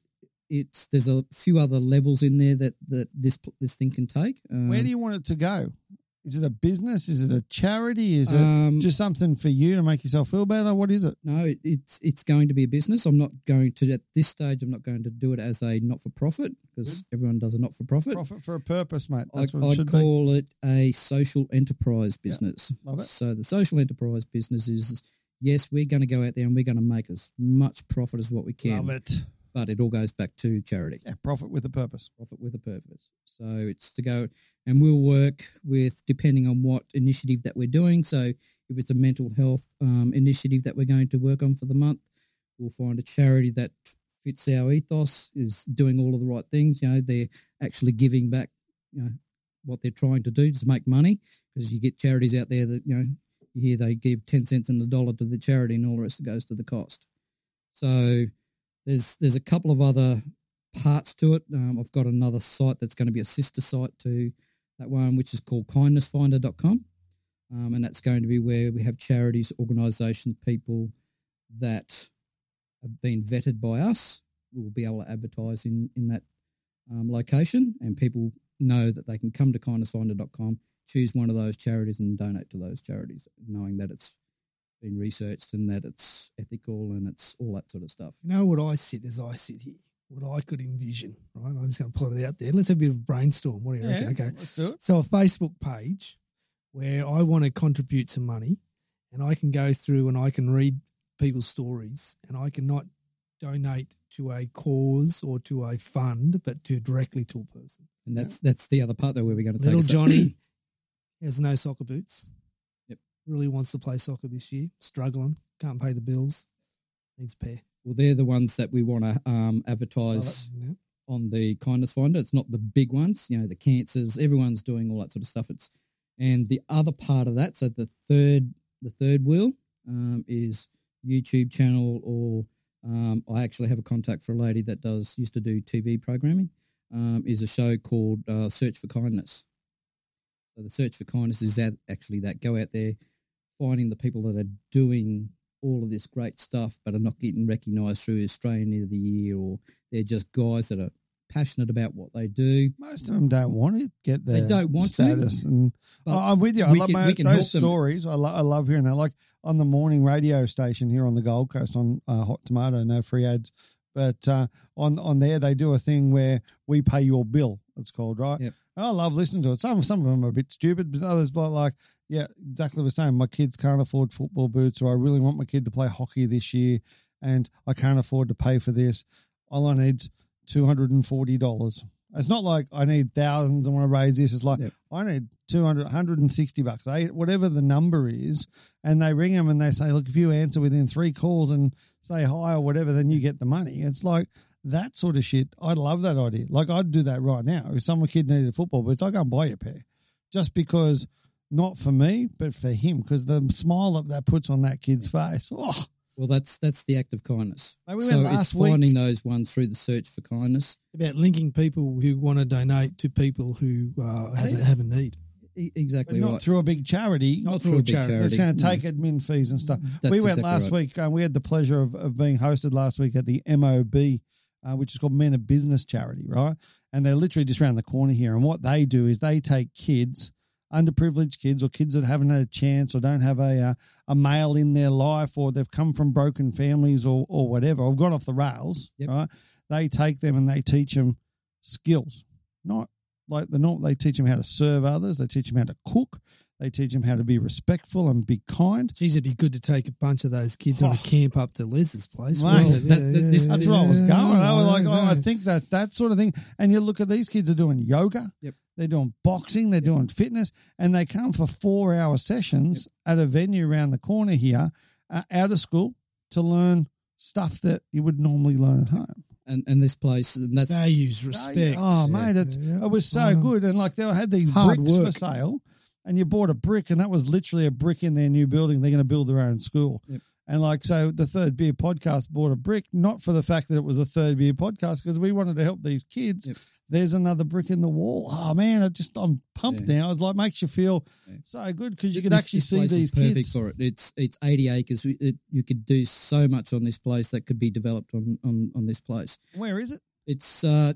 It's there's a few other levels in there that that this this thing can take. Um, Where do you want it to go? Is it a business? Is it a charity? Is it Um, just something for you to make yourself feel better? What is it? No, it, it's it's going to be a business. I'm not going to at this stage. I'm not going to do it as a not for profit because everyone does a not for profit. Profit for a purpose, mate. I, what it I'd should be. call it a social enterprise business. love it. So the social enterprise business is yes, we're going to go out there and we're going to make as much profit as what we can, Love it. But it all goes back to charity. Yeah, profit with a purpose. profit with a purpose. So it's to go and we'll work with depending on what initiative that we're doing. So if it's a mental health um, initiative that we're going to work on for the month, we'll find a charity that fits our ethos, is doing all of the right things. You know, they're actually giving back, you know, what they're trying to do to make money. Because you get charities out there that you know you hear they give ten cents and a dollar to the charity, and all the rest goes to the cost. So there's there's a couple of other parts to it. Um, I've got another site that's going to be a sister site to that one, which is called kindnessfinder.com. Um, and that's going to be where we have charities, organisations, people that have been vetted by us. We'll be able to advertise in, in that um, location and people know that they can come to kindnessfinder.com, choose one of those charities and donate to those charities, knowing that it's been researched and that it's ethical and it's all that sort of stuff. You know what I sit as I sit here, what I could envision, right? I'm just going to put it out there. Let's have a bit of a brainstorm. What do you Yeah, reckon? Okay. let's do it. So a Facebook page where I want to contribute some money and I can go through and I can read people's stories and I can not donate to a cause or to a fund, but to directly to a person. And that's that's the other part that where we're going to Little take it. Johnny has no soccer boots. Really wants to play soccer this year. Struggling. Can't pay the bills. Needs a pair. Well, they're the ones that we want to um, advertise. Yeah. on the kindness finder. It's not the big ones, you know, the cancers. Everyone's doing all that sort of stuff. It's and the other part of that. So the third, the third wheel um, is YouTube channel, or um, I actually have a contact for a lady that does used to do TV programming. Um, is a show called uh, Search for Kindness. So the Search for Kindness is that actually that go out there, finding the people that are doing all of this great stuff, but are not getting recognised through Australian of the Year, or they're just guys that are passionate about what they do. Most of them don't want to get They don't want to, status, and but Oh, I'm with you. I love can- my, those stories. I, lo- I love hearing that. Like on the morning radio station here on the Gold Coast on uh, Hot Tomato, no free ads, but uh, on on there they do a thing where we pay your bill. It's called right. Yep. I love listening to it. Some some of them are a bit stupid, but others like yeah, exactly the same. My kids can't afford football boots, or I really want my kid to play hockey this year, and I can't afford to pay for this. All I need's two hundred and forty dollars. It's not like I need thousands and want to raise this. It's like Yep. I need 200, 160 bucks, eh, whatever the number is. And they ring them and they say, look, if you answer within three calls and say hi or whatever, then you get the money. It's like that sort of shit. I love that idea. Like I'd do that right now. If some kid needed football boots, I go and buy you a pair just because not for me, but for him. Because the smile that that puts on that kid's face. Oh, Well, that's that's the act of kindness. Mate, we so went last it's week- finding those ones through the search for kindness. About linking people who want to donate to people who uh, have, a, have a need. E- but exactly not right. through a big charity. Not through through a a big charity. charity. It's going to no. take admin fees and stuff. That's we went exactly last right. week. Um, we had the pleasure of, of being hosted last week at the MOB, uh, which is called Men of Business Charity, right? And they're literally just around the corner here. And what they do is they take kids, underprivileged kids, or kids that haven't had a chance, or don't have a uh, a male in their life, or they've come from broken families, or or whatever, or gone off the rails, Yep. right? They take them and they teach them skills, not like the not. They teach them how to serve others. They teach them how to cook. They teach them how to be respectful and be kind. Geez, it'd be good to take a bunch of those kids on a Oh. camp up to Les's place. Mate, wouldn't it? that- that- this- That's where I was going. I was like, oh, I exactly. think that that sort of thing. And you look at these kids are doing yoga. Yep. They're doing boxing. They're doing fitness, and they come for four hour sessions at a venue around the corner here, uh, out of school, to learn stuff that you would normally learn at home. And and this place and that's values, respect. Oh, mate, it's Yeah. it was so good. And like they had these Hard bricks for work. sale, and you bought a brick, and that was literally a brick in their new building. They're going to build their own school. Yep. And like so, the Third Beer Podcast bought a brick, not for the fact that it was a Third Beer Podcast, because we wanted to help these kids. Yep. There's another brick in the wall. Oh man, it just I'm pumped Yeah. now. It like makes you feel Yeah. so good because you could this- actually see these perfect kids. for it. It's it's eighty acres. It, you could do so much on this place that could be developed on on, on this place. Where is it? It's uh,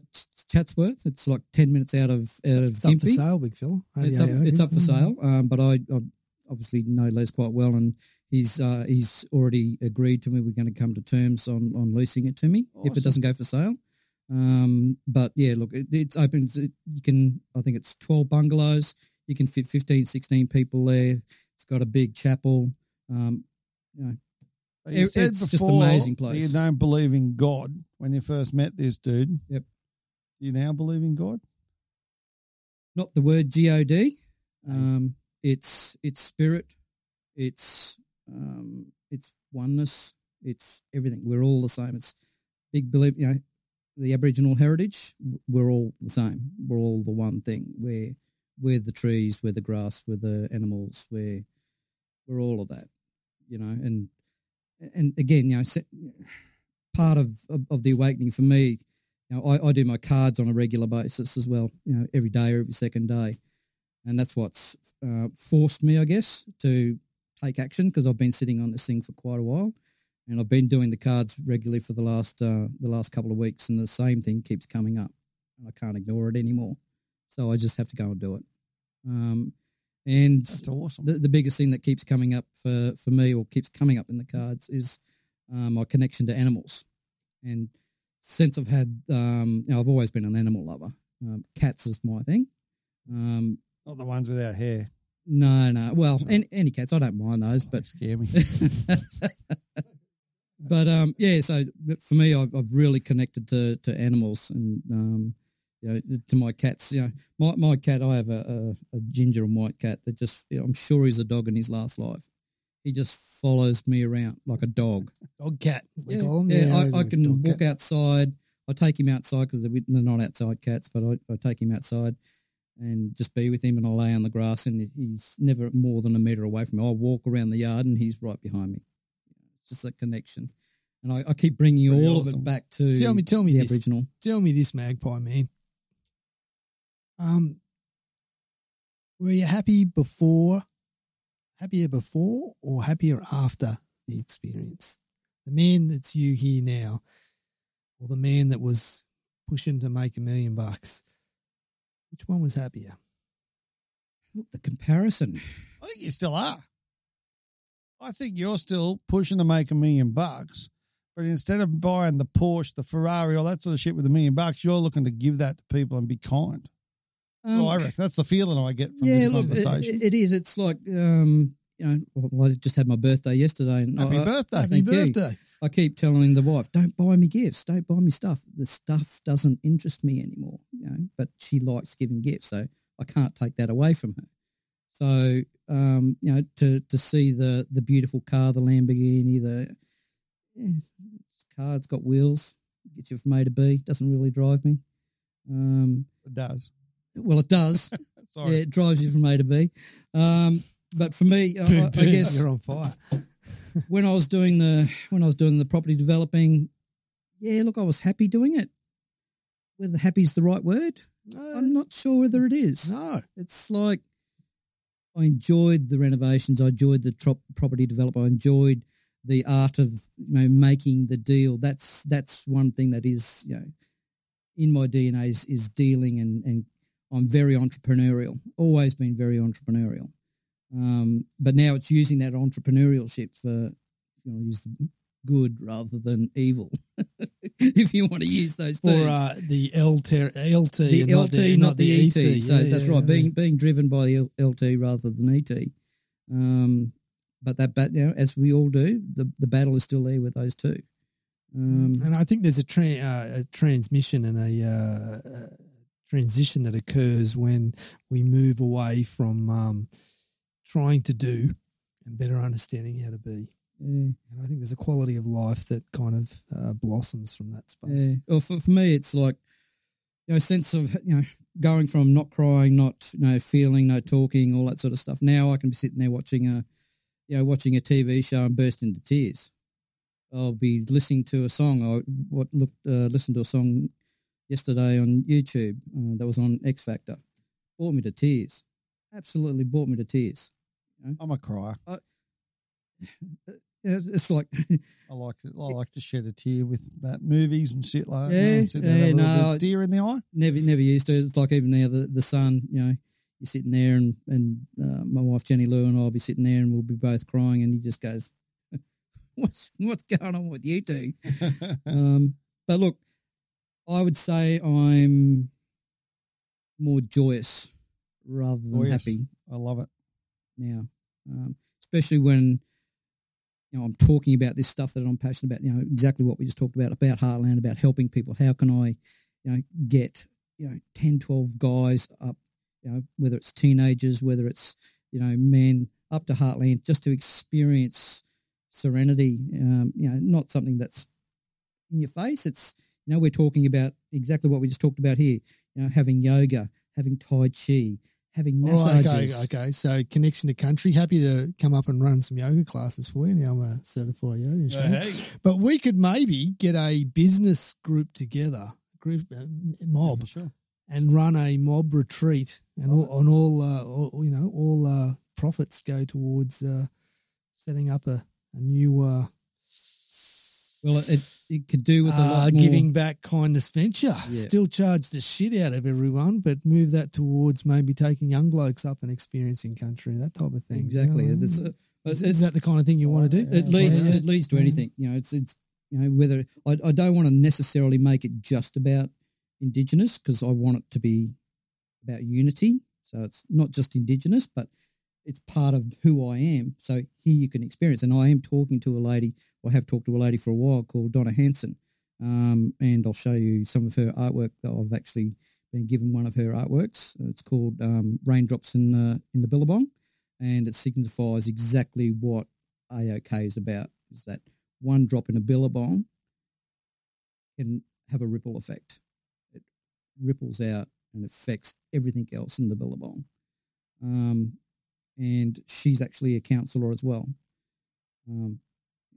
Chatsworth. It's like ten minutes out of out of It's up for sale, big fella. It's up, it's up for sale. Um, but I, I obviously know Les quite well, and he's uh, he's already agreed to me. We're going to come to terms on, on leasing it to me if it doesn't go for sale. Um, but yeah, look, it, it's open. It, you can, I think it's twelve bungalows. You can fit 15, 16 people there. It's got a big chapel. Um, you know, But You It- said it's just before amazing place. you don't believe in God when you first met this dude. Yep. You now believe in God? not the word God. Um, it's it's spirit. It's um, it's oneness. It's everything. We're all the same. It's big belief. You know, the Aboriginal heritage. We're all the same. We're all the one thing. We're we're the trees. We're the grass. We're the animals. We're we're all of that. You know, and and again, you know, part of of, the awakening for me. You know, I, I do my cards on a regular basis as well. You know, every day or every second day, and that's what's uh, forced me, I guess, to take action because I've been sitting on this thing for quite a while, and I've been doing the cards regularly for the last uh, the last couple of weeks, and the same thing keeps coming up, and I can't ignore it anymore. So I just have to go and do it. Um, and That's awesome. the, the biggest thing that keeps coming up for, for me or keeps coming up in the cards is um, my connection to animals. And since I've had, um, you know, I've always been an animal lover. Um, cats is my thing. Um, Not the ones without hair. no, no. Well, any, any cats, I don't mind those, but scare me. but um, yeah. So for me, I've, I've really connected to, to animals and um, you know to my cats. You know, my my cat. I have a, a, a ginger and white cat that just you know, I'm sure he's a dog in his last life. He just follows me around like a dog. Dog cat, we yeah, call them. yeah, those I, I can walk cat. outside. I take him outside because they're, they're not outside cats, but I, I take him outside and just be with him and I lay on the grass and he's never more than a metre away from me. I walk around the yard and he's right behind me. It's just a connection. And I, I keep bringing Pretty all of it back to Tell me, tell me the this. Aboriginal. Tell me this, Magpie man. Um, were you happy before, happier before, or happier after the experience? The man that's you here now, or the man that was pushing to make a million bucks. Which one was happier? Look, the comparison. I think you still are. I think you're still pushing to make a million bucks, but instead of buying the Porsche, the Ferrari, all that sort of shit with a million bucks, you're looking to give that to people and be kind. Um, well, I reckon that's the feeling I get from yeah, this look, it, conversation. it is. It's like, um, you know, well, I just had my birthday yesterday. And Happy I, birthday. Happy thank you. birthday. I keep telling the wife, "Don't buy me gifts. Don't buy me stuff. The stuff doesn't interest me anymore." You know, but she likes giving gifts, so I can't take that away from her. So, um, you know, to to see the the beautiful car, the Lamborghini, the yeah, this car, it's got wheels, gets you from A to B. Doesn't really drive me. Um, It does. Well, it does. Sorry. yeah, it drives you from A to B. Um, but for me, I, I- I guess you're on fire. when I was doing the when I was doing the property developing, yeah, look, I was happy doing it. Whether happy's the right word, I'm not sure whether it is. No, It's like I enjoyed the renovations, I enjoyed the trop- property development, I enjoyed the art of you know making the deal. That's that's one thing that is you know in my DNA is, is dealing and and I'm very entrepreneurial. Always been very entrepreneurial. Um, but now it's using that entrepreneurship for if you want to use the good rather than evil. if you want to use those or terms uh, the LT, LT, the LT, not, the, ET. So Yeah, that's yeah, right, yeah. being being driven by the LT rather than ET. Um, but that, bat, you know, as we all do, the the battle is still there with those two. Um, And I think there's a, tra- uh, a transmission and a, uh, uh transition that occurs when we move away from um, trying to do and better understanding how to be. yeah, And I think there's a quality of life that kind of uh, blossoms from that space. yeah. Well, for, for me, it's like you know, sense of you know going from not crying, not you know feeling, no talking, all that sort of stuff. Now I can be sitting there watching a you know watching a TV show and burst into tears. I'll be listening to a song. I what looked uh, listened to a song yesterday on YouTube uh, that was on X Factor. Brought me to tears. Absolutely brought me to tears. I'm a crier. it's, it's like I like to, I like to shed a tear with that movies and shit like that. Yeah, You know, there, yeah, no, deer in the eye. never never used to. It's like even now the the sun, you know, you're sitting there and and uh, my wife Jenny Lou and I'll be sitting there and we'll be both crying and he just goes, "What's what's going on with you two?" um, but look, I would say I'm more joyous rather than Joyous. happy I love it. now, um, especially when you know I'm talking about this stuff that I'm passionate about. You know exactly what we just talked about about Heartland, about helping people. How can I, you know, get you know 10, 12 guys up, you know, whether it's teenagers, whether it's you know men up to Heartland, just to experience serenity. Um, you know, not something that's in your face. It's you know we're talking about exactly what we just talked about here. You know, having yoga, having tai chi, having All right, massages. okay, okay. So connection to country. Happy to come up and run some yoga classes for you. Now I'm a certified yoga instructor. But we could maybe get a business group together, group uh, mob, sure. and run a mob retreat, and all, and all, uh, all you know, all uh, profits go towards uh, setting up a, a new uh, Well, it it could do with a uh, lot more. giving back kindness venture. Yeah. Still charge the shit out of everyone, but move that towards maybe taking young blokes up and experiencing country, that type of thing. exactly. You know It's, uh, is, it's- is that the kind of thing you want to do? it leads Yeah. it leads to anything. You know, it's it's you know whether I, I don't want to necessarily make it just about indigenous because I want it to be about unity. So it's not just indigenous, but it's part of who I am. So here you can experience, and I am talking to a lady. or have talked to a lady for a while called Donna Hanson, um, and I'll show you some of her artwork that I've actually been given one of her artworks. It's called um, Raindrops in the in the Billabong, and it signifies exactly what AOK is about. Is that one drop in a Billabong can have a ripple effect. It ripples out and affects everything else in the Billabong. Um, and she's actually a counsellor as well, um,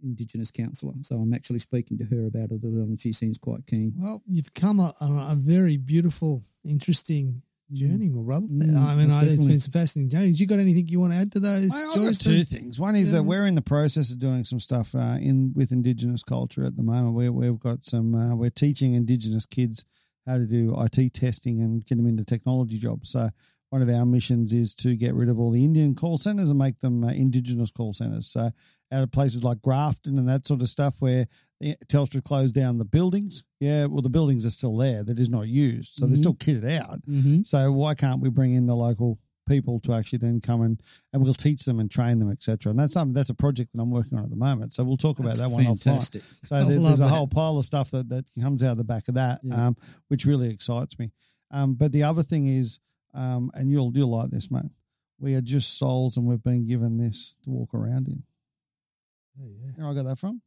Indigenous counsellor. So I'm actually speaking to her about it, and she seems quite keen. Well, you've come a, on a very beautiful, interesting journey, my brother. Mm, I mean, most I, it's definitely. been some fascinating journeys. You got anything you want to add to those? I- I've got stories? two things. One is Yeah. that we're in the process of doing some stuff uh, in with Indigenous culture at the moment. We, we've got some. Uh, we're teaching Indigenous kids how to do IT testing and get them into technology jobs. So one of our missions is to get rid of all the Indian call centers and make them uh, Indigenous call centers. So out of places like Grafton and that sort of stuff where Telstra closed down the buildings. Yeah, well, the buildings are still there. They're just not used, so they're Mhm. still kitted out. Mm-hmm. So why can't we bring in the local people to actually then come and and we'll teach them and train them, etc. And that's something that's a project that I'm working on at the moment. So we'll talk about that one offline. fantastic. So I there's, a that. whole pile of stuff that, that comes out of the back of that, Yeah. um, which really excites me. Um, but the other thing is, um, and you'll you'll like this, mate. We are just souls, and we've been given this to walk around in. Oh, yeah. Where I got that from?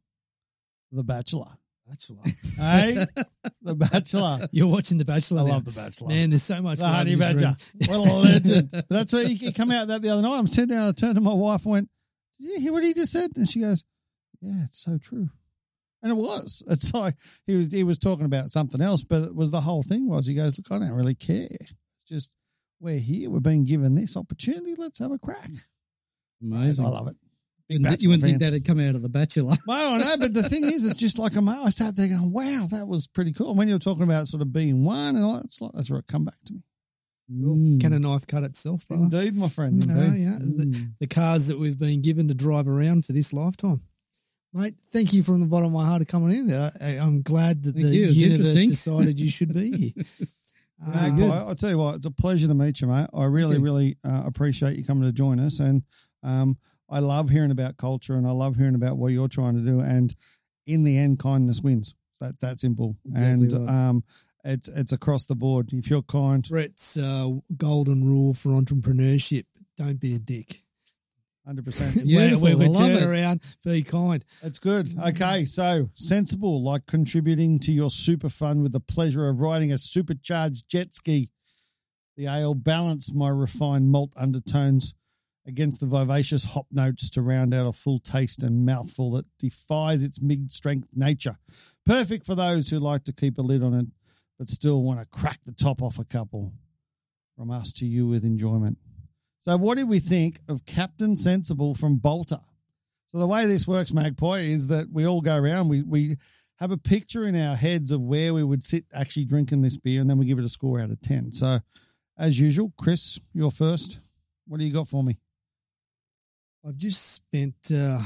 The Bachelor. Bachelor. Hey, The Bachelor. You're watching The Bachelor I now. love The Bachelor. Man, there's so much The love honey in this badger. What a legend. That's where he come out that the other night. I'm sitting down, I turned to my wife and went, Did you hear what he just said? And she goes, Yeah, it's so true. And it was. It's like he was he was talking about something else, but it was the whole thing was he goes, Look, I don't really care. It's just we're here, we're being given this opportunity, let's have a crack. Amazing. I love it. Big And you wouldn't think that'd come out of the Bachelor. Well, I know, but the thing is, it's just like a I sat there going, "Wow, that was pretty cool." And when you were talking about sort of being one, and all that, it's like that's where it come back to me. Mm. Can a knife cut itself, brother? Indeed, my friend. No, Indeed. yeah. The, Mm. the cars that we've been given to drive around for this lifetime. Mate, thank you from the bottom of my heart for coming in. I, I- I'm glad that Thank the you. Universe decided you should be here. Uh, Uh, I, I'll tell you what, it's a pleasure to meet you, mate. I really, really uh, appreciate you coming to join us, and um, I love hearing about culture, and I love hearing about what you're trying to do. And in the end, kindness wins. So that's that simple, Exactly and right. um, it's it's across the board. If you're kind, Brett's uh, golden rule for entrepreneurship don't be a dick. Hundred percent, where I love turn it. around, be kind. it's good. Okay, so sensible, like contributing to your super fun with the pleasure of riding a supercharged jet ski. The ale balanced my refined malt undertones against the vivacious hop notes to round out a full taste and mouthful that defies its mid strength nature. Perfect for those who like to keep a lid on it, but still want to crack the top off a couple. From us to you with enjoyment. So, what did we think of Captain Sensible from Balter? So the way this works, Magpie, is that we all go around. We we have a picture in our heads of where we would sit actually drinking this beer, and then we give it a score out of ten. So, as usual, Chris, you're first. What do you got for me? I've just spent uh,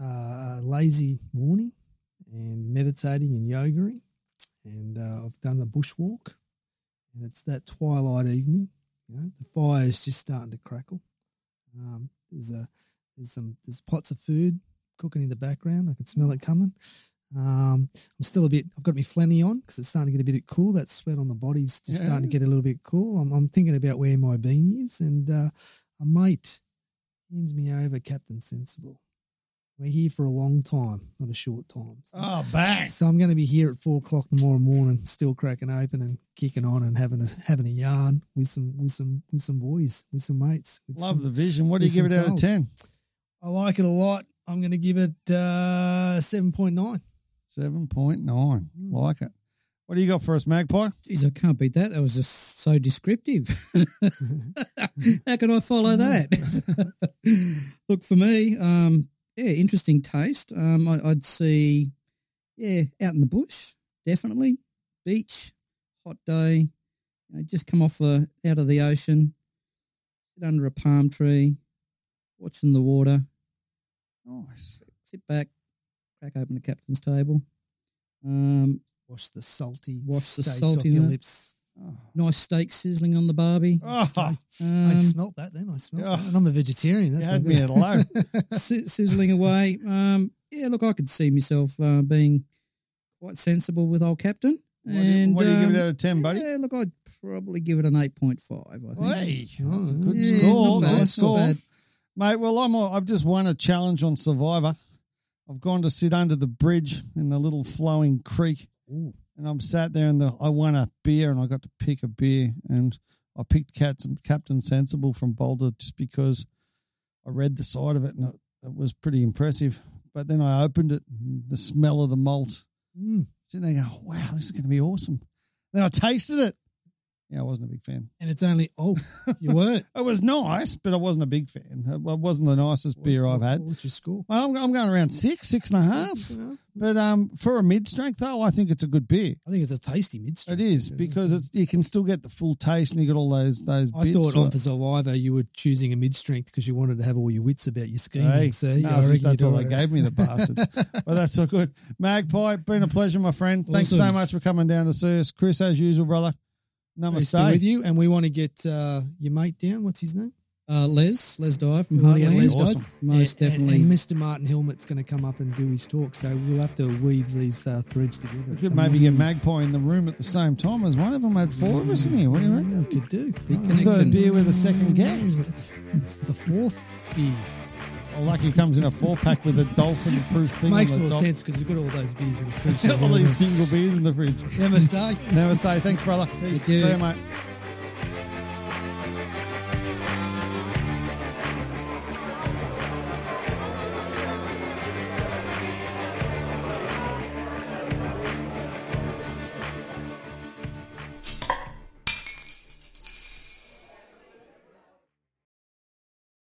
uh, a lazy morning and meditating and yogaing, and uh, I've done a bushwalk, and it's that twilight evening. You know, the fire is just starting to crackle. Um, there's a there's some there's pots of food cooking in the background. I can smell it coming. Um, I'm still a bit. I've got my flanny on because it's starting to get a bit cool. That sweat on the body's just Yeah. starting to get a little bit cool. I'm, I'm thinking about where my beanie is, and uh, a mate hands me over Captain Sensible. We're here for a long time, not a short time. So, Oh, bang! so I'm going to be here at four o'clock tomorrow morning, still cracking open and kicking on and having a having a yarn with some with some with some boys, with some mates. With Love some, the vision. What do you give it some out of ten? I like it a lot. I'm going to give it uh, seven point nine. Seven point nine. Like it. What do you got for us, Magpie? Geez, I can't beat that. That was just so descriptive. How can I follow that? Look, for me, um, yeah, interesting taste. Um, I, I'd see, yeah, out in the bush, definitely. Beach, hot day, you know, just come off the, out of the ocean, sit under a palm tree, watching the water, Nice. sit back, crack open the captain's table. Um, Wash the salty, Wash the stains off your in lips. nice steak sizzling on the barbie. Oh, I Um, smelt that then. I smelt Oh. that. And I'm a vegetarian. you That's had me at low. sizzling away. Um, yeah, look, I could see myself uh, being quite sensible with old Captain. What do you- and what do you give it um, out of 10, buddy? Yeah, look, I'd probably give it an eight point five. I think. Hey, Oh, that's a good Yeah, score. not bad, Nice not score. bad. Mate, well, I'm I've just won a challenge on Survivor. I've gone to sit under the bridge in the little flowing creek, and I'm sat there, and the, I won a beer, and I got to pick a beer, and I picked Cats Captain Sensible from Balter just because I read the side of it, and it, it was pretty impressive. But then I opened it, and the smell of the malt, Mm. sitting there going, "Wow, this is going to be awesome." Then I tasted it. Yeah, I wasn't a big fan. And it's only, oh, you weren't. It was nice, but I wasn't a big fan. It wasn't the nicest beer I've had. What's your score? Well, I'm, I'm going around six, six and a half. But um, for a mid strength, though, I think it's a good beer. I think it's a tasty mid strength. It is because it's you can still get the full taste and you got all those those. I thought on for Survivor you were choosing a mid strength because you wanted to have all your wits about your scheming. Hey, See, no, I just that's all they gave me, the bastards. but that's all good. Magpie, been a pleasure, my friend. Thanks so much for coming down to see us, Chris. As usual, brother. Nice to be Namaste. with you, and we want to get uh, your mate down. What's his name? Uh, Les, Les Dye from Heartland. Les Awesome. Most And- and- definitely. And, Mr. Martin Helmet's going to come up and do his talk, so we'll have to weave these uh, threads together. We could maybe get Magpie in the room at the same time as one of them had four of us in here. What do you reckon? We could do. Big Oh. Third beer with a second guest. The fourth beer Or like he comes in a four pack with a dolphin proof thing. makes on the more top. sense because we've got all those beers in the fridge. all these single beers in the fridge. Namaste. Namaste. Thanks, brother. Thank See you, mate.